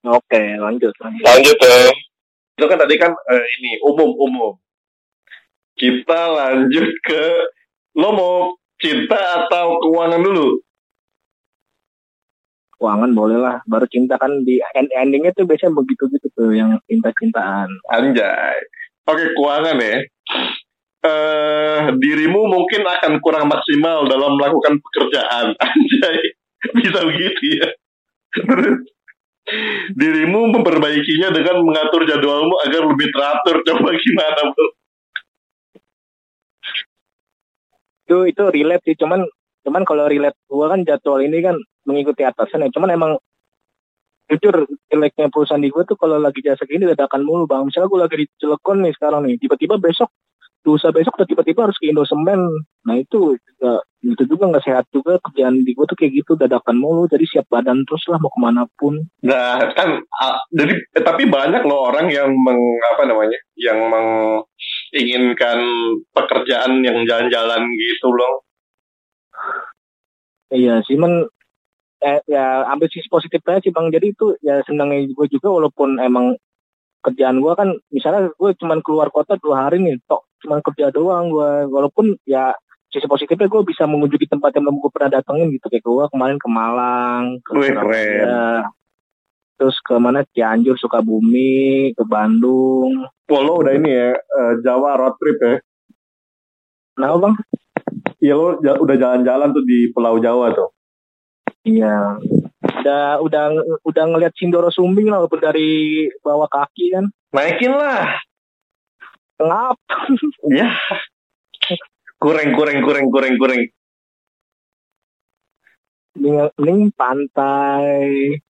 Oke, lanjut. lanjut. Lanjut ya. Itu kan tadi kan eh, ini umum-umum. Kita lanjut ke lo mau cinta atau keuangan dulu? Keuangan boleh lah. Baru cinta kan di end endingnya tuh biasanya begitu-gitu tuh yang cinta-cintaan. Anjay. Oke, keuangan ya. Eh, dirimu mungkin akan kurang maksimal dalam melakukan pekerjaan. Anjay. Bisa begitu ya. Terus dirimu memperbaikinya dengan mengatur jadwalmu agar lebih teratur. Coba gimana, Bro? Itu itu relate sih, cuman cuman kalau relate gua kan jadwal ini kan mengikuti atasan ya. Cuman emang jujur jeleknya perusahaan di gua tuh kalau lagi jasa gini dadakan mulu bang. Misalnya gua lagi di nih sekarang nih, tiba-tiba besok lusa besok udah tiba-tiba harus ke Indosemen. Nah itu juga, itu juga nggak sehat juga kerjaan di gua tuh kayak gitu dadakan mulu. Jadi siap badan terus lah mau ke mana pun. Nah, kan ah, jadi eh, tapi banyak loh orang yang meng apa namanya? yang menginginkan pekerjaan yang jalan-jalan gitu loh. Iya sih men eh, ya ambil sisi positifnya sih bang. Jadi itu ya senangnya gue juga walaupun emang kerjaan gue kan misalnya gue cuman keluar kota dua hari nih tok cuman kerja doang gue walaupun ya sisi positifnya gue bisa mengunjungi tempat yang belum gue pernah datengin gitu. Kayak gue kemarin ke Malang ke Wih, Surabaya, terus ke mana? Cianjur Sukabumi ke Bandung. Wah, lo udah ini ya, eh, Jawa road trip ya. nah bang? Iya lo udah jalan-jalan tuh di Pulau Jawa tuh. iya. Udah udah udah ngeliat Sindoro Sumbing lah walaupun dari bawah kaki kan. Naikin lah. Ngap Ya. Kurang, kurang, kurang, kurang, kurang. mending, pantai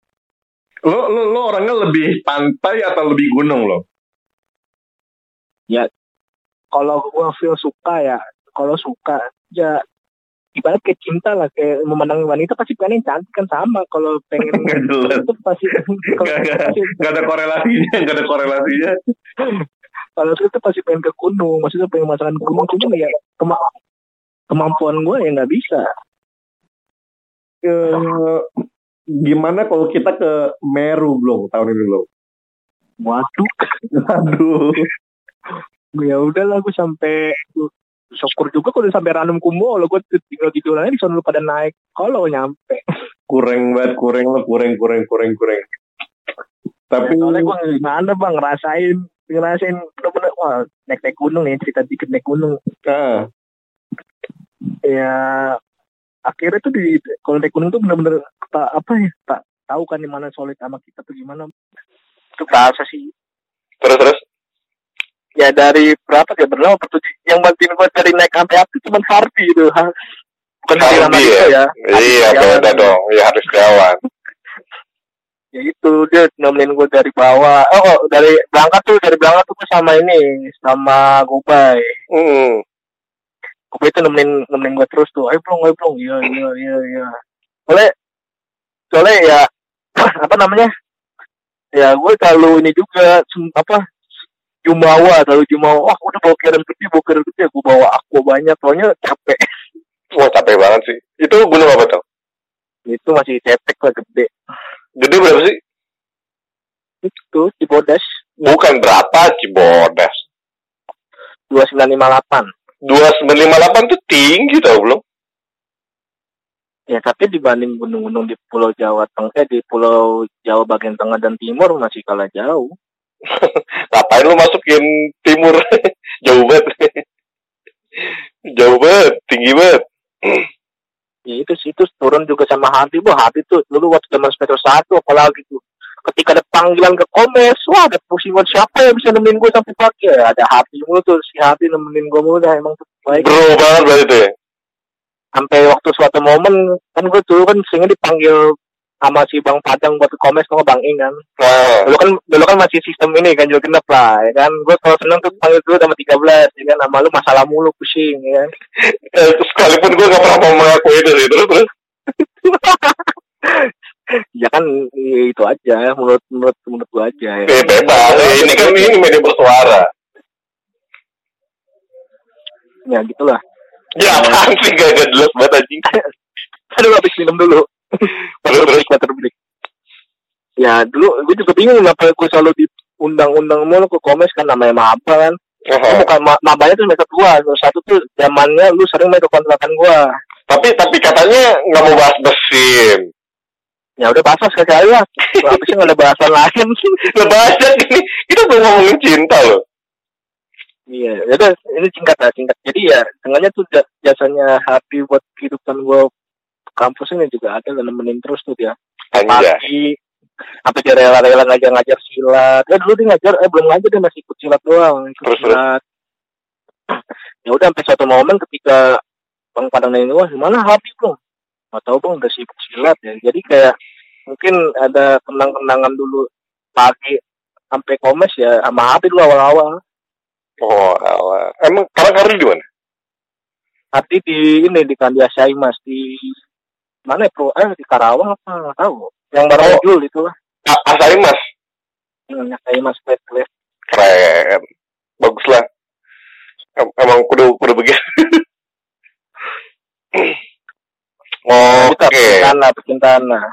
Lo, lo, lo orangnya lebih pantai atau lebih gunung lo? kalau gue feel suka ya kalau suka ya ibarat kayak cinta lah kayak memenangi wanita pasti pengen yang cantik kan sama kalau pengen itu pasti pasti Gak ada korelasinya, gak ada korelasinya. Kalau itu pasti pengen ke gunung. Maksudnya pengen masakan gunung. Cuma ya kema- kemampuan gue ya nggak bisa. Eh, gimana kalau kita ke Meru belum tahun ini belum? waduh. Aduh. ya udahlah gue sampai syukur juga kalau udah sampai Ranum Kumbo. Lo gue tinggal tidur aja di sana lu pada naik. Kalau nyampe. Kurang banget, kurang lo, kurang, kurang, kurang, kurang. Tapi soalnya gue gimana bang. Ngerasain ngerasain bener-bener wah naik naik gunung nih cerita dikit naik gunung. Ah, ya akhirnya tuh di kalau naik gunung tuh bener-bener tak apa ya tak tahu kan di mana solid sama kita tuh gimana. Itu berasa sih. Terus terus. ya dari berapa ya berapa pertujuh yang bantuin gue dari naik sampai api cuma Hardy itu. Bukan Hardy ya? ya? Iya, beda dong. Iya harus kawan. Ya itu dia nemenin gue dari bawah. Oh oh, dari berangkat tuh dari berangkat tuh gue sama ini sama Gobay. Hmm. Gobay tuh nemenin nemenin gue terus tuh ayo plong ayo plong iya iya iya iya. Soalnya soalnya ya apa namanya? Ya gue terlalu ini juga apa jumawa terlalu jumawa. Wah udah bawa kirim gede bawa kirim gede. Gue bawa aku banyak soalnya capek. Wah capek banget sih. Itu gunung apa tuh? itu masih cetek lah gede Gede berapa sih? itu di bodas Bukan berapa Cibodas. dua sembilan lima delapan 2958 tuh tinggi tau belum? ya tapi dibanding gunung-gunung di Pulau Jawa Tengah eh, di Pulau Jawa bagian tengah dan timur masih kalah jauh Ngapain lu masukin timur? Jauh banget. Jauh banget, tinggi banget. ya itu sih itu turun juga sama Hadi bu Hadi tuh dulu waktu zaman semester satu apalagi tuh. Ketika ada panggilan ke Komes wah ada pusingan siapa yang bisa nemenin gue sampai pagi? Ya ada Hadi mulu tuh si Hadi nemenin gue mulu dah emang tuh baik. Bro banget berarti tuh ya. sampai waktu suatu momen kan gue dulu kan sehingga dipanggil sama si Bang Padang buat Komes sama Bang Ing kan Nah, dulu kan dulu kan masih sistem ini kan jual genap lah ya kan gue kalau seneng tuh panggil dulu sama 13 ya kan sama lu masalah mulu pusing ya kan eh, sekalipun gue gak pernah mau mengakui itu sih. Terus, terus. ya kan ya itu aja menurut menurut menurut gue aja ya. Eh, bebas. Eh, ini kan ini media bersuara. ya gitulah Ya apaan sih gak, gak jelas banget anjing. aduh habis minum dulu Break water break. Ya dulu gue juga bingung kenapa gue selalu diundang-undang mulu ke komes kan namanya maba kan. Oh, bukan ma mabanya tuh semester dua semester satu tuh zamannya lu sering main ke kontrakan gue Tapi tapi katanya nggak mau bahas mesin. ya udah bahas sekali lah. Apa sih nggak ada bahasan lain. Nggak bahas ini. Kita belum ngomongin cinta loh. iya ya udah ini singkat lah singkat. Jadi ya sengaja tuh jasanya happy buat kehidupan gue kampus ini juga ada dan nemenin terus tuh dia. Pagi sampai dia rela-rela ngajar-ngajar silat. Ya dulu dia ngajar eh belum ngajar dia masih ikut silat doang ikut Terus, silat. Ya udah sampai suatu momen ketika bang padang nanya wah gimana Habib bro nggak tahu bang udah sibuk silat ya. Jadi kayak mungkin ada kenang-kenangan dulu pagi sampai komes ya sama Habib dulu awal-awal. Oh, alah. Emang karang di mana? Hati di ini di Kandia Mas di mana ya bro eh di Karawang apa nggak tahu yang bareng Oh. Jul itu lah A- Asari Mas. yang Mas Flat Cliff Keren. Bagus lah. Em- emang kudu kudu begitu. kita Oke, percintaan lah percintaan lah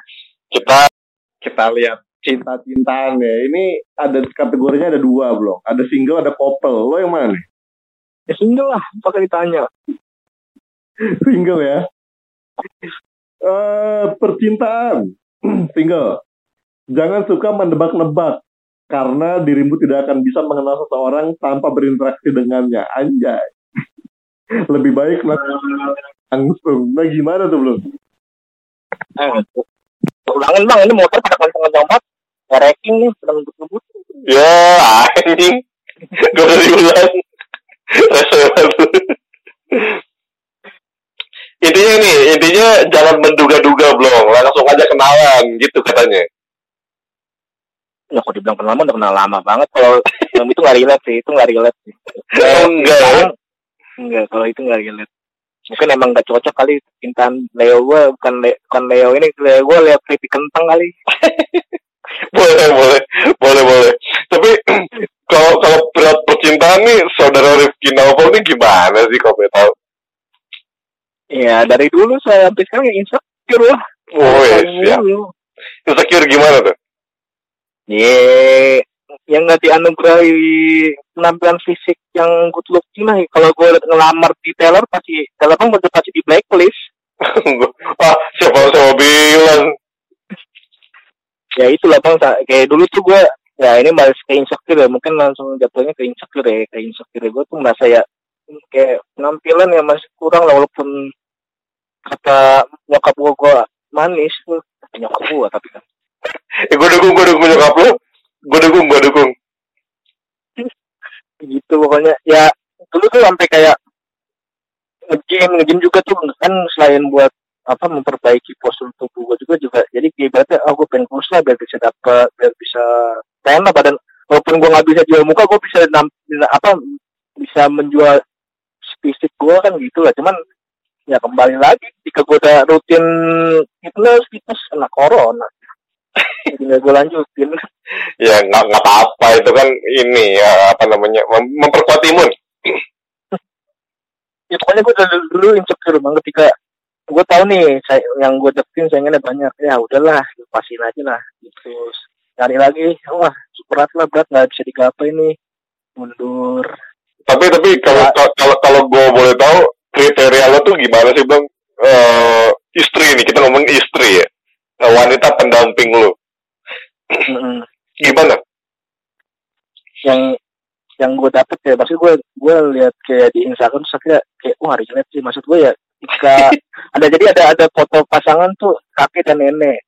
kita kita lihat cinta-cintaan ya. Ini ada kategorinya ada dua belum. Ada single, ada couple. Lo yang mana nih? ya single lah pakai ditanya Single ya. Eh percintaan. single. Jangan suka menebak-nebak karena dirimu tidak akan bisa mengenal seseorang tanpa berinteraksi dengannya. Anjay. Lebih baik langsung. Nah gimana tuh belum? eh ulangin bang ini motor pada kenceng-kenceng banget wrecking nih sedang ngebut ya anjing. Gak usah diulang. Rasa banget. Intinya nih, intinya jangan menduga-duga belum, langsung aja kenalan gitu katanya. ya kok dibilang kenal udah kenal lama banget. Kalau yang itu nggak relate sih itu nggak relate sih. Oh, enggak. Sekarang enggak kalau itu nggak relate. Mungkin emang nggak cocok kali cintaan Leo gue bukan Le, bukan Leo ini. Leo gue Leo keripik kentang kali. Boleh boleh. Boleh boleh. Tapi kalau kalau berat percintaan nih saudara Rifki Novel nih gimana sih kalau tahu ya dari dulu saya sampai sekarang ya insecure lah oh ya siap dulu. insecure gimana tuh Ye, yang nggak dianugerahi penampilan fisik yang good looking lah. Kalau gue ngelamar di Taylor pasti Taylor udah pasti di blacklist. ah siapa siapa bilang Ya itulah bang. Kayak dulu tuh gue ya ini balik ke insecure ya. Mungkin langsung jatuhnya ke insecure ya. Ke insecure gue tuh merasa ya kayak penampilan ya masih kurang lah walaupun kata nyokap gue gue manis tuh nyokap gue tapi kan. Eh, gue dukung gue dukung nyokap lu. Gue dukung gue dukung. Gitu pokoknya. Ya dulu tuh sampai kayak nge-gym nge-gym juga tuh kan selain buat apa memperbaiki postur tubuh gue juga juga. Jadi ibaratnya oh gue pengen kurus lah biar bisa dapet biar bisa pengen lah badan walaupun gue nggak bisa jual muka gue bisa nam- apa bisa menjual fisik gue kan gitu lah. Cuman ya kembali lagi ketika gue udah rutin fitness fitness kena corona. Jadi nggak gue lanjutin. Ya nggak nggak apa-apa itu kan ini ya apa namanya mem- memperkuat imun. Ya pokoknya gue dari dulu insecure bang ketika gue tahu nih saya, yang gue deketin saingannya banyak. Ya udahlah lepasin aja lah terus cari lagi wah berat lah berat nggak bisa digapai nih. Mundur. Tapi tapi kalau kalau kalau gue boleh tahu kriteria lo tuh gimana sih bang? Eh, istri nih kita ngomongin istri ya. Eh, wanita pendamping lo. Gimana? Yang yang gue dapet ya maksud gue gue lihat kayak di Instagram terus akhirnya kayak wah relate sih. Maksud gue ya ketika ada jadi ada ada foto pasangan tuh kakek dan nenek.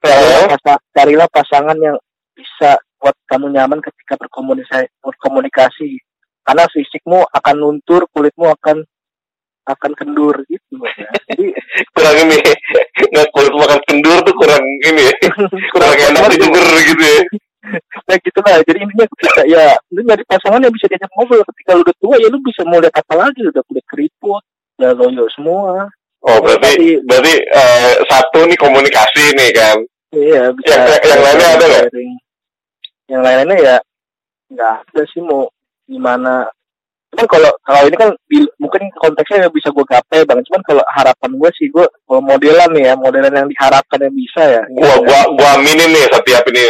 Carilah, carilah pasangan yang bisa buat kamu nyaman ketika berkomunikasi berkomunikasi karena fisikmu akan luntur kulitmu akan akan kendur gitu ya. jadi kurang ini nggak kulit makan kendur tuh kurang ini ya. Kurang enak didengar gitu ya. Nah gitu lah jadi intinya ketika ya lu nyari pasangan yang bisa diajak ngobrol. Ketika lu udah tua ya lu bisa mau lihat apa lagi? Udah kulit keriput udah loyo semua. Oh berarti Tapi- berarti eh, satu nih komunikasi nih kan? Iya bisa Yang- yang lainnya ada nggak? yang lainnya ya nggak ada sih mau gimana cuman kalau kalau ini kan di, mungkin konteksnya bisa gue gapai bang cuman kalau harapan gue sih gue kalau modelan nih ya modelan yang diharapkan yang bisa ya Gua gua gua aminin nih setiap ini.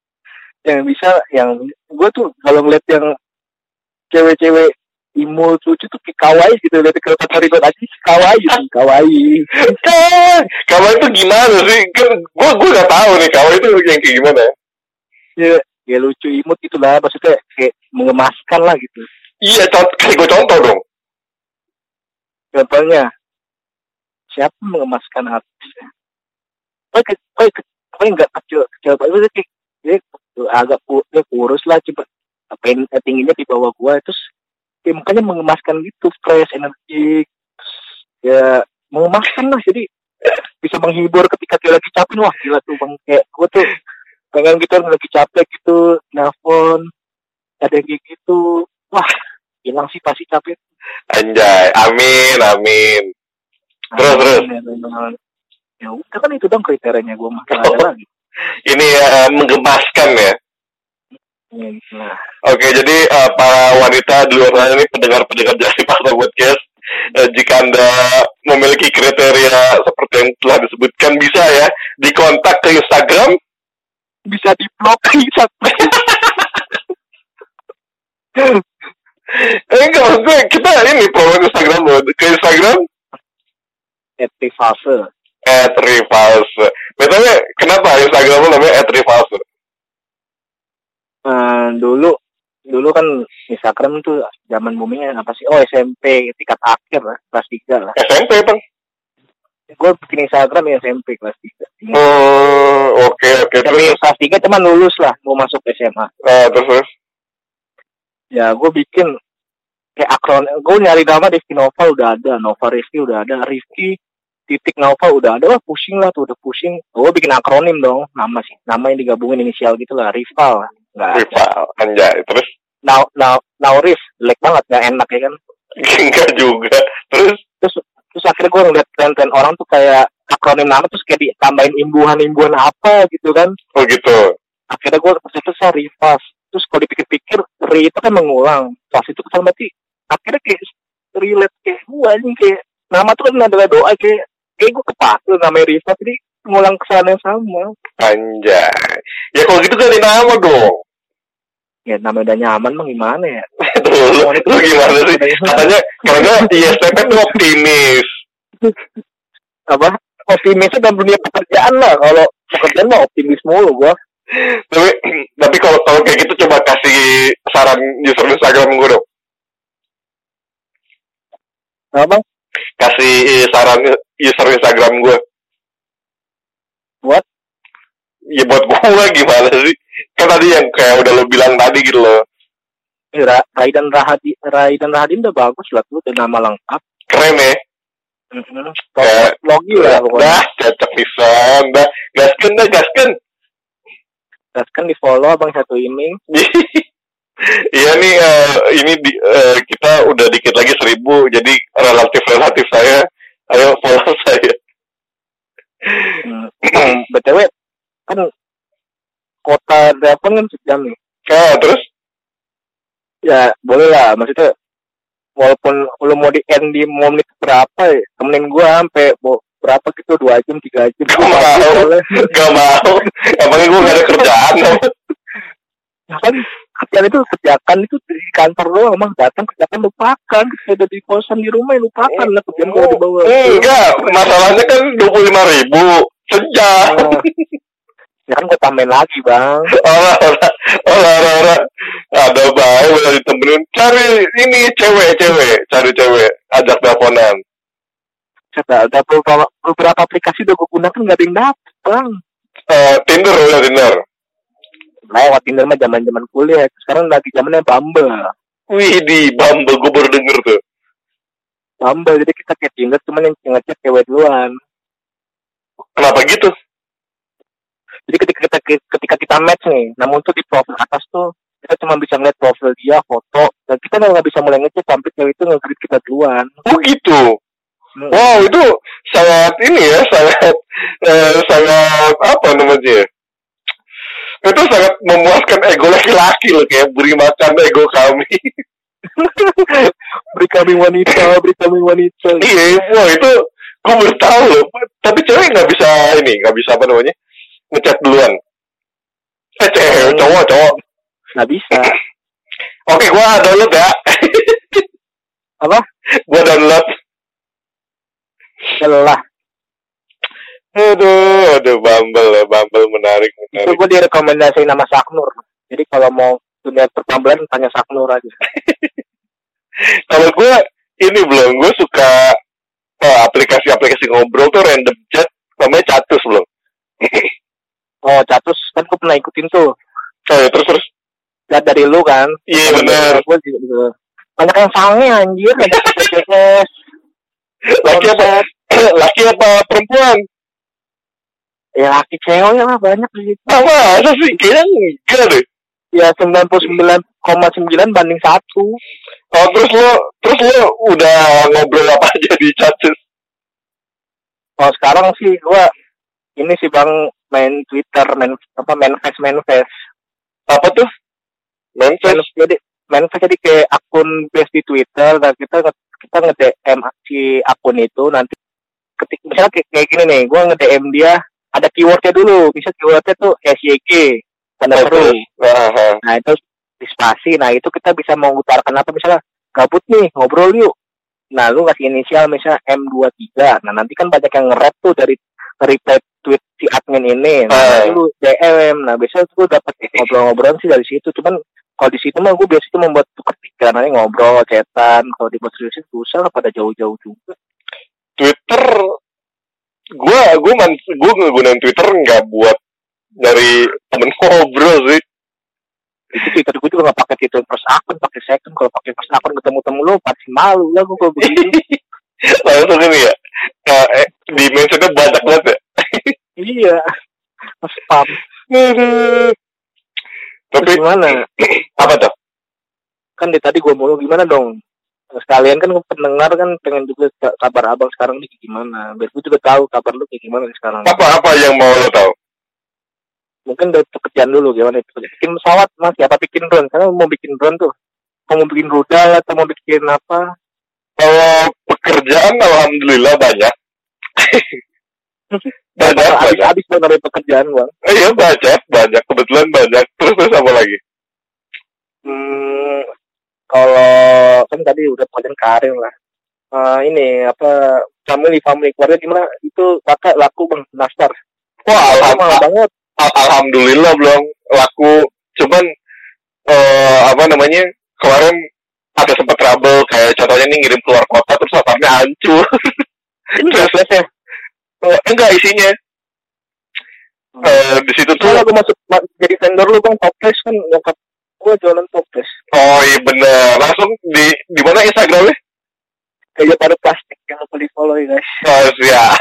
yang bisa yang gue tuh kalau ngeliat yang cewek-cewek imul lucu tuh kayak kawaii gitu lihat ke Katori God aja kawaii sih kawaii Eh, Kawa itu gimana sih? Kan gua gua nggak tahu nih kawa itu yang kayak gimana. ya, ya lucu imut gitu lah maksudnya kayak mengemaskan lah gitu. Iya, contoh, kasih gue contoh dong. contohnya siapa mengemaskan artisnya ke oh ke oh enggak kecil kecil banget kayak dia agak dia kurus lah coba apa yang eh, tingginya di bawah gua terus ya mukanya mengemaskan gitu fresh energi ya mengemaskan lah jadi bisa menghibur ketika dia lagi capek. Wah gila tuh bang. Kayak gua tuh pengen gitu lagi capek gitu nelfon ada yang kayak gitu wah hilang sih pasti capek Anjay, amin, amin. Terus, terus. Ya udah kan itu dong kriterianya gue makan Oh. ada lagi. Ini eh, menggemaskan ya. Ya, lah. Oke, jadi eh, para wanita di luar sana ini pendengar-pendengar dari Fakta Podcast, eh, jika Anda memiliki kriteria seperti yang telah disebutkan, bisa ya dikontak ke Instagram. Bisa di blok bisa. Eh, enggak, maksud gue, kita ini promo Instagram loh. Ke Instagram, Etivase. at Rivalse. Betulnya, kenapa Instagram lo namanya at Rivalse? Eh, dulu dulu kan Instagram tuh zaman boomingnya apa sih? Oh SMP tingkat akhir lah, kelas 3 lah. SMP, Bang. Gue bikin Instagram ya SMP kelas 3. Hmm, oke, oke. Tapi Terus, kelas 3 cuman lulus lah mau masuk SMA. eh, terus, terus. Ya gue bikin kayak akron, gue nyari nama Rizky Nova udah ada, Nova Rizky udah ada, Rizky titik Nova udah ada, wah pusing lah tuh udah pusing. Gue bikin akronim dong, nama sih, nama yang digabungin inisial gitu lah, rival, nggak. Rival, anjay. Terus, Now, now, now Riz, jelek banget, nggak enak ya kan. enggak juga. Terus, Terus, terus akhirnya gue ngeliat tren-tren orang tuh kayak akronim nama terus kayak ditambahin imbuhan-imbuhan apa gitu kan. oh gitu. Akhirnya gue terus saya rivas. Terus kalau dipikir-pikir, ri itu kan mengulang. Pas itu kan berarti akhirnya kayak relate kayak gue anjing kayak nama tuh kan adalah doa kayak kayak gue kepakai namanya rivas jadi mengulang kesalahan yang sama. Anjay. Ya kalau gitu ganti nama dong. Ya namanya udah nyaman mah gimana ya? Lu, lu gimana sih? Katanya, katanya ISTP tuh optimis. Apa? Optimisnya dalam dunia pekerjaan lah. Kalau pekerjaan mah optimis mulu gue. Tapi, tapi kalau kalau kayak gitu coba kasih saran user Instagram gue dong. Apa? Kasih eh, saran user Instagram gue. Buat? Ya buat gue gimana sih? Kan tadi yang kayak udah lo bilang tadi gitu loh. Ya, Ra- Raidan Rahadi Raidan Rahadin udah bagus lah tuh udah nama lengkap. Keren ya. Kayak- Logi lah pokoknya. Dah, cocok pisan. Dah, gasken dah, gasken. Terus kan di follow abang satu ini. Iya nih, eh, ini di, eh, kita udah dikit lagi seribu, jadi relatif-relatif saya, ayo follow saya. Hmm. btw kan kota Depon kan sejam nih. Ah, terus? Ya boleh lah maksudnya walaupun lu mau di end di menit berapa ya temenin gua sampai berapa gitu dua jam tiga jam Gak mau. boleh Gak mau. Emangnya gue gak ada kerjaan. ya kan kerjaan itu kerjakan itu di kantor doang emang datang kerjakan lupakan ada di kosan di rumah lupakan lah kerjaan gua dibawa Enggak, masalahnya kan 25 ribu sejam. Oh. ya kan gua tambahin lagi bang Orang, orang, orang, orang, ada baik udah ditemenin. Cari ini cewek-cewek, cari cewek, ajak teleponan. Kata, ada beberapa, beberapa aplikasi udah gue gunakan nggak ada yang dapet bang Eh, Tinder udah Tinder. lewat Tinder mah zaman zaman kuliah sekarang lagi zamannya Bumble Wih di Bumble gue baru denger tuh. Bumble jadi kita kayak Tinder cuman yang ngecek cewek duluan Kenapa gitu? Jadi ketika kita ketika kita match nih namun tuh di profil atas tuh kita cuma bisa ngeliat profil dia foto dan kita nggak bisa mulai ngecek sampai cewek itu nge kita duluan Oh gitu. Hmm. Wow itu sangat ini ya, sangat eh, sangat apa namanya? Itu sangat memuaskan ego laki-laki loh kayak beri makan ego kami. beri kami wanita, beri kami wanita. Iya, wah itu gue baru tahu loh. Tapi cewek nggak bisa ini, nggak bisa apa namanya ngechat duluan. Eh, cewek, cowok, cowok. Nggak bisa. Oke, gua download ya. Apa? gua download. Lelah. Aduh, aduh, Bumble ya, Bumble menarik, Itu menarik. gue direkomendasiin nama Saknur. Jadi kalau mau dunia pertambalan tanya Saknur aja. Kalau gua ini belum, gua suka eh, aplikasi-aplikasi ngobrol tuh random chat, namanya Catus belum. Oh, Catus kan gue pernah ikutin tuh. Oh, ya, terus terus. Lihat dari lu kan. Iya benar. Gue gitu. Banyak yang sange anjir. Ada. Laki apa? Laki apa perempuan? Ya laki cewek lah banyak di situ. Ah, masa sih? Kayaknya enggak deh. Ya 99,9 banding satu. Oh, terus lo, terus lo udah ngobrol apa aja di Catus? Oh sekarang sih gua ini sih bang main Twitter, main apa main face main face. Apa tuh? Main, jadi main face jadi kayak akun base di Twitter dan kita kita nge DM si akun itu nanti ketik misalnya kayak, kayak gini nih, gua nge DM dia ada keywordnya dulu, bisa keywordnya tuh SYG tanda seru. Nah itu di spasi, nah itu kita bisa mengutarakan apa misalnya gabut nih ngobrol yuk. Nah lu kasih inisial misalnya M23. Nah nanti kan banyak yang nge-rap tuh dari reply admin ini. Nah Ah. nanti lu DM. Nah biasanya tuh dapat ngobrol-ngobrolan sih dari situ. Cuman kalau di situ mah gue biasanya tuh membuat tukar pikiran aja ngobrol, chatan. Kalau dibuat seriusin susah lah pada jauh-jauh juga. Twitter, gua, gua, man, gua ngegunain Twitter nggak buat dari temen ngobrol sih. Itu Twitter gue juga gak pakai Twitter first akun, pakai second. Kalau pakai first akun ketemu temu lu pasti malu lah gue kalau begitu. Langsung ini ya. Nah, eh, di mentionnya banyak banget ya. iya. Spam. Aduh. Tapi gimana? apa tuh? kan di tadi gue mulu gimana dong sekalian kan pendengar kan pengen juga ka- kabar abang sekarang nih gimana biar gue juga tahu kabar lu kayak gimana sekarang Apa-apa yang mau lo tahu? mungkin dari pekerjaan dulu gimana itu bikin pesawat mas siapa bikin drone karena mau bikin drone tuh mau bikin rudal atau mau bikin apa Kalau pekerjaan alhamdulillah banyak. banyak, habis banyak. habis dari pekerjaan bang Eh, Iya banyak, banyak. Kebetulan banyak. Terus terus apa lagi? hmm, kalau kan tadi udah pekerjaan karir lah Eh, ini apa family family keluarga gimana itu kakak laku bang nastar Wah, alhamdulillah, banget alhamdulillah belum laku. Cuman eh, apa namanya? Kemarin ada sempat trouble kayak contohnya nih ngirim keluar kota terus apartnya hancur. ini Terus- ya Eh, enggak isinya. Eh, di situ tuh gue masuk ma- jadi vendor lu bang toples kan nyokap gue jualan toples oh iya bener langsung di di mana Instagramnya? kayak pada plastik yang lupa di follow ya guys Oh siap.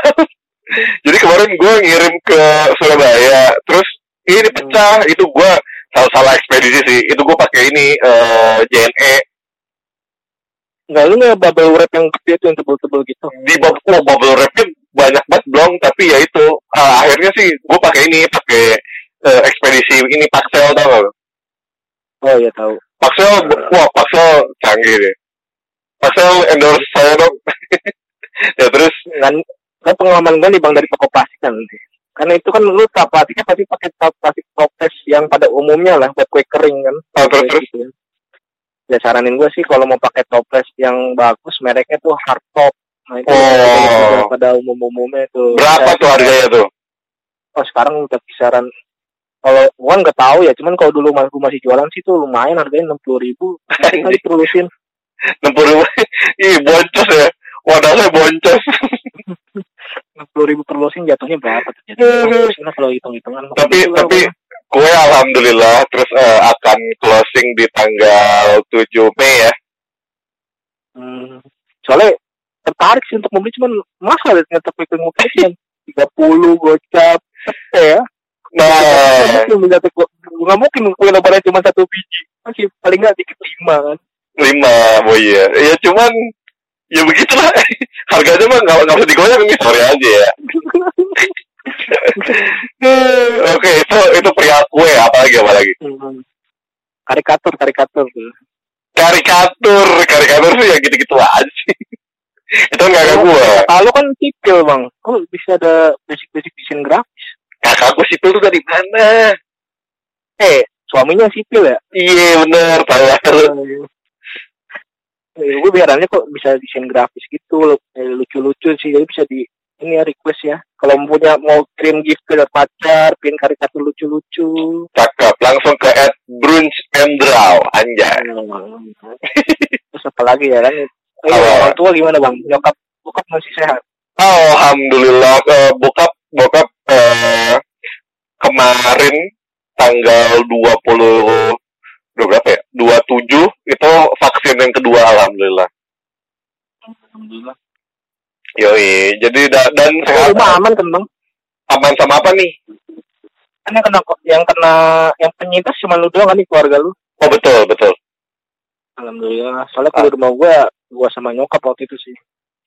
Jadi kemarin gue ngirim ke Surabaya, terus ini pecah. Itu gue salah salah ekspedisi sih. Itu gue pakai ini eh, JNE nggak lu nggak bubble wrap yang gede tuh yang tebel-tebel gitu di bubble, oh, bubble wrapnya banyak banget belum. Tapi ya itu eh, akhirnya sih gue pakai ini pakai eh, ekspedisi ini Paxel tau gak? oh iya tahu Paxel, wah Paxel canggih deh. Paxel endorse saya dong. ya terus kan kan pengalaman gue nih bang dari toko plastik kan karena itu kan lu tak plastiknya pasti pakai top plastik toples yang pada umumnya lah buat kue kering kan Oh, terus, terus? Gitu ya. ya saranin gue sih kalau mau pakai toples yang bagus mereknya tuh hard top nah itu Oh. pada umum umumnya tuh berapa tuh harganya tuh? oh sekarang udah kisaran kalau gua nggak tahu ya cuman kalau dulu masih masih jualan sih tuh lumayan harganya enam puluh ribu kali terusin enam puluh Ih boncos ya. Wadahnya boncos. enam puluh ribu per lusin jatuhnya berapa tuh jadi Terusnya kalau hitung hitungan tapi tapi gue alhamdulillah terus eh, akan closing di tanggal 7 Mei ya. hmm, soalnya tertarik sih untuk membeli cuman masa ternyata pakai mobil yang tiga puluh gocap ya Nah, nggak mungkin nggak nggak mungkin kue lebaran cuma satu biji masih paling nggak dikit lima kan lima boy ya. Ya cuman ya begitulah. Harganya mah nggak nggak usah digoyang nih sorry aja ya. Oke itu itu perihal kue apalagi apalagi. Hmm. karikatur karikatur karikatur karikatur sih ya gitu-gitu aja sih itu nggak ke gue Kalau kan sipil bang, kok bisa ada basic-basic desain grafis? kakakku sipil tuh dari mana Eh, suaminya sipil ya? iya bener tahu Eh, gue biarannya kok bisa desain grafis gitu, eh, lucu-lucu sih, jadi bisa di ini ya request ya. Kalau mau punya mau kirim gift ke pacar, pin karikatur lucu-lucu. cakep langsung ke at brunch and draw anjay Terus apa lagi ya kan? Eh, Apa? orang tua gimana bang? Nyokap, bokap masih sehat? alhamdulillah eh, bokap bokap eh, kemarin tanggal 20 dua berapa ya 27 itu vaksin yang kedua alhamdulillah Alhamdulillah. yoi jadi da- dan Oh, sehat rumah aman kan bang? aman sama apa nih yang kena yang kena yang penyintas cuma lu doang kan di keluarga lu? oh betul betul Alhamdulillah. Soalnya kalau di rumah gua, gua sama nyokap waktu itu sih.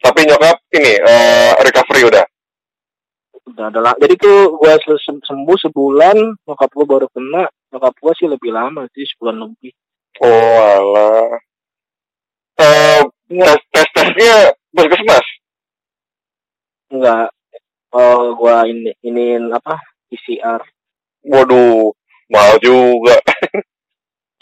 tapi nyokap ini eh, recovery udah Udah ada lah. Jadi tuh sem- sembuh sebulan, nyokap gua baru kena. Nyokap gua sih lebih lama sih, sebulan lebih. oh alah eh tes tes tesnya puskesmas Enggak. Oh, gua ini iniin apa? PCR. waduh mahal juga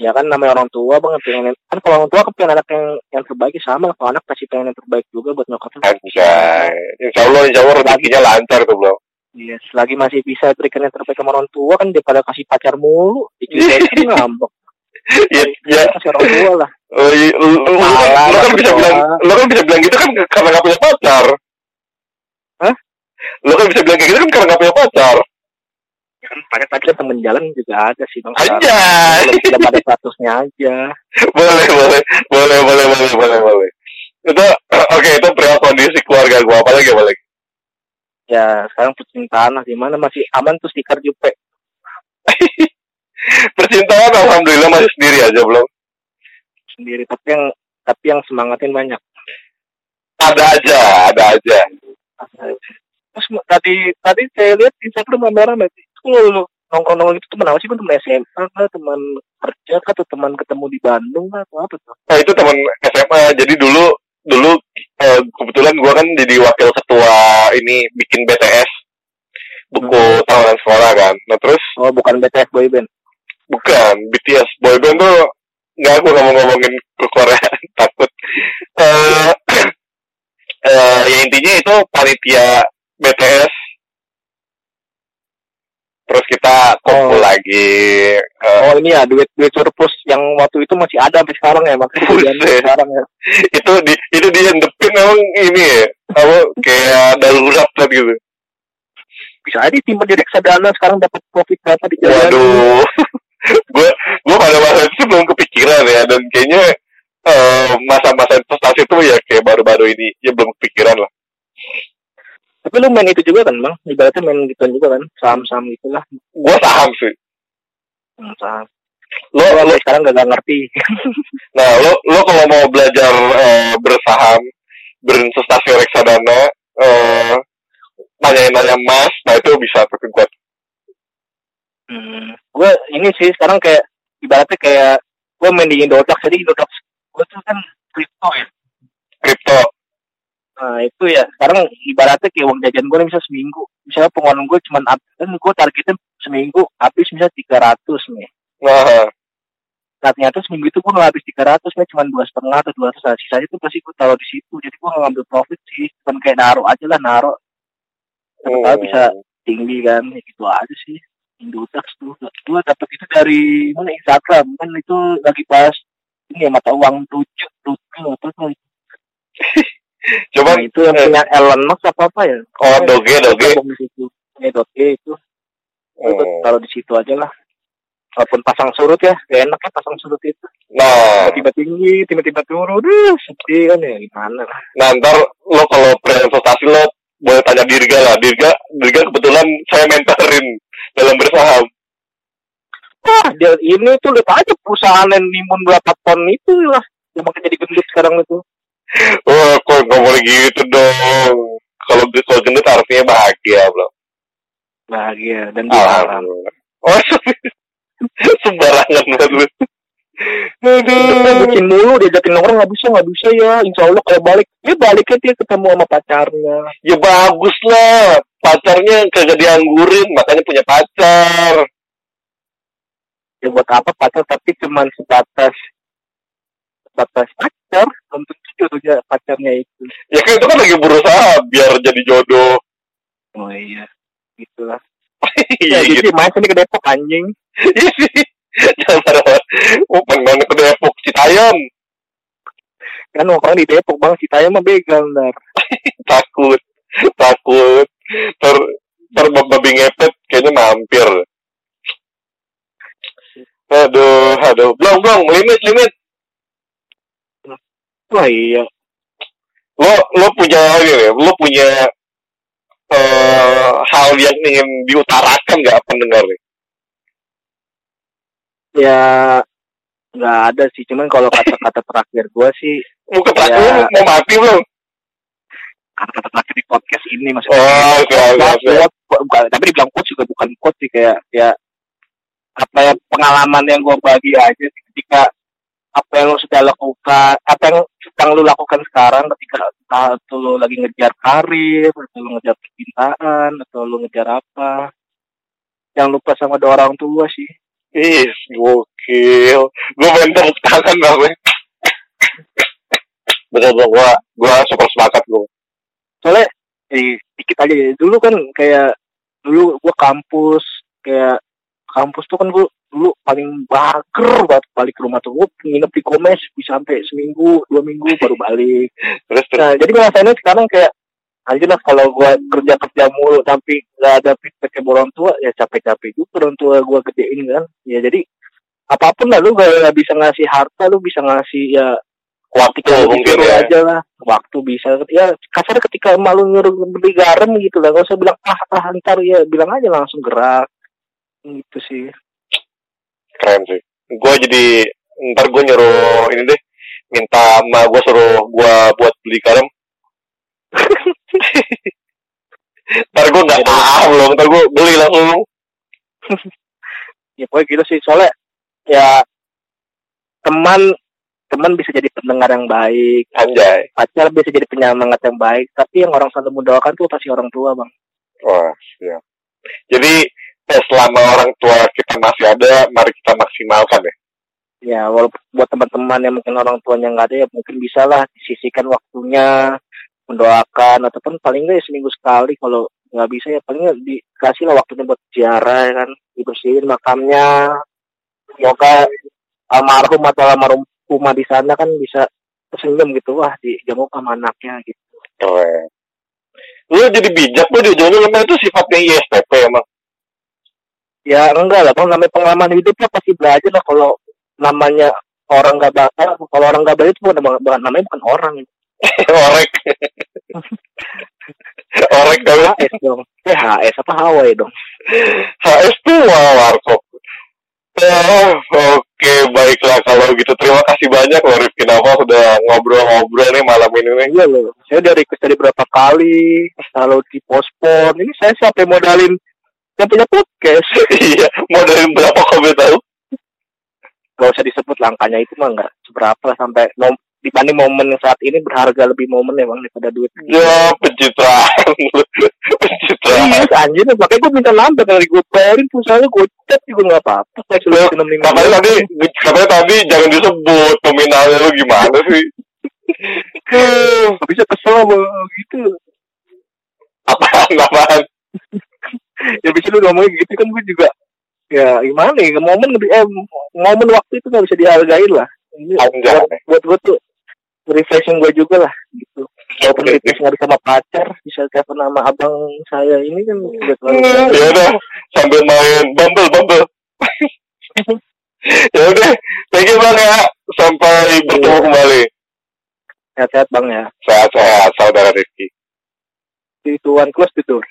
Ya kan namanya orang tua bang pengen kan kalau orang tua kan pengen anak yang yang terbaik ya sama kalau anak pasti pengen yang terbaik juga buat nyokapnya. anjay insya Allah insya Allah rezekinya lancar tuh bro Iya, selagi masih bisa berikan yang terbaik sama orang tua kan daripada kasih pacar mulu, diceritain kan ngambek. ya, ya Kasih orang tua lah. Oh, iya, lu, lu, lu, Salah, lu kan bisa Bang. bilang, lu kan bisa bilang gitu kan karena gak punya pacar. Hah? Lu kan bisa bilang kayak gitu kan karena gak punya pacar. Kan pakai pacar temen jalan juga ada sih bang. Anjay. Belum belum ada statusnya aja. boleh, boleh, boleh, boleh, boleh, boleh, boleh. Itu, oke, itu perihal kondisi keluarga gua. Apalagi, apalagi? Ya sekarang percintaan lah gimana masih aman tuh stiker Jupe. Percintaan, alhamdulillah masih sendiri aja belum. sendiri tapi yang tapi yang semangatin banyak. Ada aja, ada aja. Terus tadi tadi saya lihat Instagram rame-rame. Kalau lu nongkrong-nongkrong itu teman apa sih? Teman SMA kah? Teman kerja kah? Atau teman ketemu di Bandung kah? Atau apa tuh? Nah, itu teman SMA. Jadi dulu, dulu eh, kebetulan gua kan jadi wakil ketua ini bikin BTS buku Hmm. tahunan sekolah kan. Nah terus Oh bukan BTS boyband. Bukan, BTS boyband tuh nggak aku nggak mau ngomongin ke Korea takut. Eh, eh, ya intinya itu panitia BTS. Terus kita kumpul Oh. lagi. eh, Oh ini ya duit duit surplus yang waktu itu masih ada sampai sekarang ya kejadian sekarang ya. itu di itu diendepin emang ini ya apa kayak darurat kan gitu. Bisa aja tim di reksadana sekarang dapat profit berapa di jalan. Waduh, gue gue pada masa itu belum kepikiran ya dan kayaknya eh, masa-masa investasi itu ya kayak baru-baru ini ya belum kepikiran lah. Tapi lu main itu juga kan bang? Ibaratnya main gituan juga kan? Saham-saham gitulah. Gue saham sih. Hmm, Saham. Lo, lo sampai sekarang gak, ngerti. nah lo lo kalau mau belajar eh, bersaham, berinvestasi reksadana, eh, nanya-nanya mas, nah itu bisa tuh ke gue. Hmm. Gue ini sih sekarang kayak ibaratnya kayak gue main di Indodax jadi Indodax gue tuh kan kripto ya. Kripto. Nah itu ya sekarang ibaratnya kayak uang jajan gue bisa seminggu. Misalnya pengeluaran gue cuma kan gue targetnya seminggu habis misalnya 300 nih. Nah, Nah ternyata seminggu itu gue nggak habis 300 nih cuma dua setengah atau dua ratus. Sisanya tuh pasti gue taruh di situ. Jadi gue nggak ngambil profit sih. Cuman kayak naruh aja lah naruh. Hmm, bisa tinggi kan ya gitu aja sih Indodax tuh gue dapet itu dari mana Instagram kan itu lagi pas ini ya mata uang tujuh tujuh apa tuh Coba nah, itu yang eh, punya Elon Musk apa apa ya? Oh doge doge. Ya doge itu. Gua Hmm. taruh di situ aja lah. Walaupun pasang surut ya gak enak ya pasang surut itu. Nah, tiba-tiba tinggi tiba-tiba turun. Duh, sedih kan ya gimana lah. Nah ntar lo kalau berinvestasi lo boleh tanya Dirga lah. Dirga, Dirga kebetulan saya mentorin dalam bersaham. ah dia ini tuh lihat aja perusahaan yang nimun berapa ton itu lah. Yang makin jadi gendut sekarang itu Wah, kok nggak boleh gitu dong. Kalau kalau gendut artinya bahagia, bro. bahagia dan dilarang Alhamdulillah. Oh, sembarangan banget lu. Dia bucin mulu, diajakin orang nggak bisa, nggak bisa ya. Insya Allah kalau balik, dia baliknya dia ketemu sama pacarnya. Ya bagus lah. Pacarnya kagak dianggurin, makanya punya pacar. Ya buat apa pacar, tapi cuman sebatas sebatas pacar, belum tentu jodohnya pacarnya itu. Ya kan itu kan lagi berusaha biar jadi jodoh. Oh iya, gitulah. Iya Ya, gitu. gitu. Main sini ke Depok anjing. Iya sih. Jangan marah. Oh, pengen ke Depok Citayam. Kan orang di Depok bang, Citayam mah begal ntar. Takut. Takut. Ter ter babi ngepet kayaknya mampir. Aduh, aduh. Blong, blong, limit, limit. Wah iya. Lo, lo punya nih, lo punya eh hal yang ingin diutarakan nggak pendengar nih? Ya nggak ada sih, cuman kalau kata-kata terakhir gua sih Mau ketemu Ya. mau mati belum? kata-kata terakhir di podcast ini maksudnya. Oh, oke. Quote, bu- bukan, tapi dibilang quote juga bukan quote sih kayak ya apa ya pengalaman yang gue bagi aja sih ketika apa yang lo sudah lakukan apa yang sedang lo lakukan sekarang ketika entah itu lo lagi ngejar karir atau lo ngejar percintaan atau lo ngejar apa jangan lupa sama dua orang tua sih Ih, gokil. Gue main tepuk tangan namanya. Betul, betul. Gue, gue super sepakat gue. soalnya eh, dikit aja ya dulu kan kayak dulu gue kampus kayak kampus tuh kan gue dulu paling bager banget balik ke rumah tuh. Gue nginep di komes bisa sampai seminggu dua minggu baru balik. Terus, terus. nah jadi ngerasainnya sekarang kayak anjir lah kalau gue kerja kerja mulu tapi nggak ada feedback dari orang tua ya capek capek juga orang tua gue gedein kan. Ya jadi apa pun lah lu gak, bisa ngasih harta lu bisa ngasih ya Waktu lu mungkin ya. aja lah. Waktu bisa. Ya kasar ketika malu nyuruh beli garam gitu lah gak usah bilang ah ah ntar ya bilang aja langsung gerak gitu sih Keren sih. Gue jadi, ntar gue nyuruh ini deh. Minta sama gue suruh gue buat beli garam. ntar gue gak ah belum. Ntar gue beli langsung. ya pokoknya gitu sih soalnya ya teman teman bisa jadi pendengar yang baik Anjay. pacar bisa jadi penyemangat yang baik tapi yang orang selalu mendoakan tuh pasti orang tua bang Wah, siap. Jadi, eh, selama orang tua kita masih ada, mari kita maksimalkan ya. ya walaupun buat teman-teman yang mungkin orang tuanya nggak ada ya mungkin bisa lah disisihkan waktunya mendoakan ataupun paling nggak ya seminggu sekali kalau nggak bisa ya paling nggak dikasih lah waktunya buat ziarah ya kan dibersihin makamnya semoga almarhum atau almarhumah di sana kan bisa tersenyum gitu wah dijenguk sama anaknya gitu Keren. Lu jadi bijak lu di ujungnya memang itu sifatnya ISTP emang. Ya enggak lah. Bang namanya pengalaman hidup lah pasti belajar lah kalau namanya orang nggak bakal. Kalau orang nggak baik itu bukan bukan- namanya bukan orang. Orek. Orek kalau HS dong. Eh HS apa Hawaii dong? HS tuh warkop. Oh, oke baiklah kalau gitu. Terima kasih banyak loh Rifki. Nawa sudah ngobrol-ngobrol nih malam ini nih. Iya loh, saya udah request dari berapa kali, selalu dipospon. Ini saya sampai modalin yang punya podcast. Iya, mau dari berapa kamu tahu? Gak usah disebut langkahnya itu mah nggak seberapa sampai mom- dibanding momen saat ini berharga lebih momen emang daripada duit. Ya, pencitraan. pencitraan. Iya, anjir, makanya gue minta nambah dari gue bayarin pulsanya gue cat juga nggak apa-apa. Lima. Katanya tadi, katanya tadi jangan disebut nominalnya lu gimana sih? Bisa kesel sama gitu. Apaan, apaan? Ya bisa lu ngomongnya gitu kan gue juga ya gimana ya momen lebih eh momen waktu itu nggak bisa dihargain lah. Ini Anjay. buat buat gue tuh refreshing gue juga lah gitu. Walaupun refresh nggak bisa sama pacar bisa telepon sama abang saya ini kan udah terlalu ya udah sambil main bumble bumble. Ya udah thank you bang ya. Sampai bertemu kembali. Sehat-sehat bang ya. Sehat-sehat saudara Rizky di tuan close door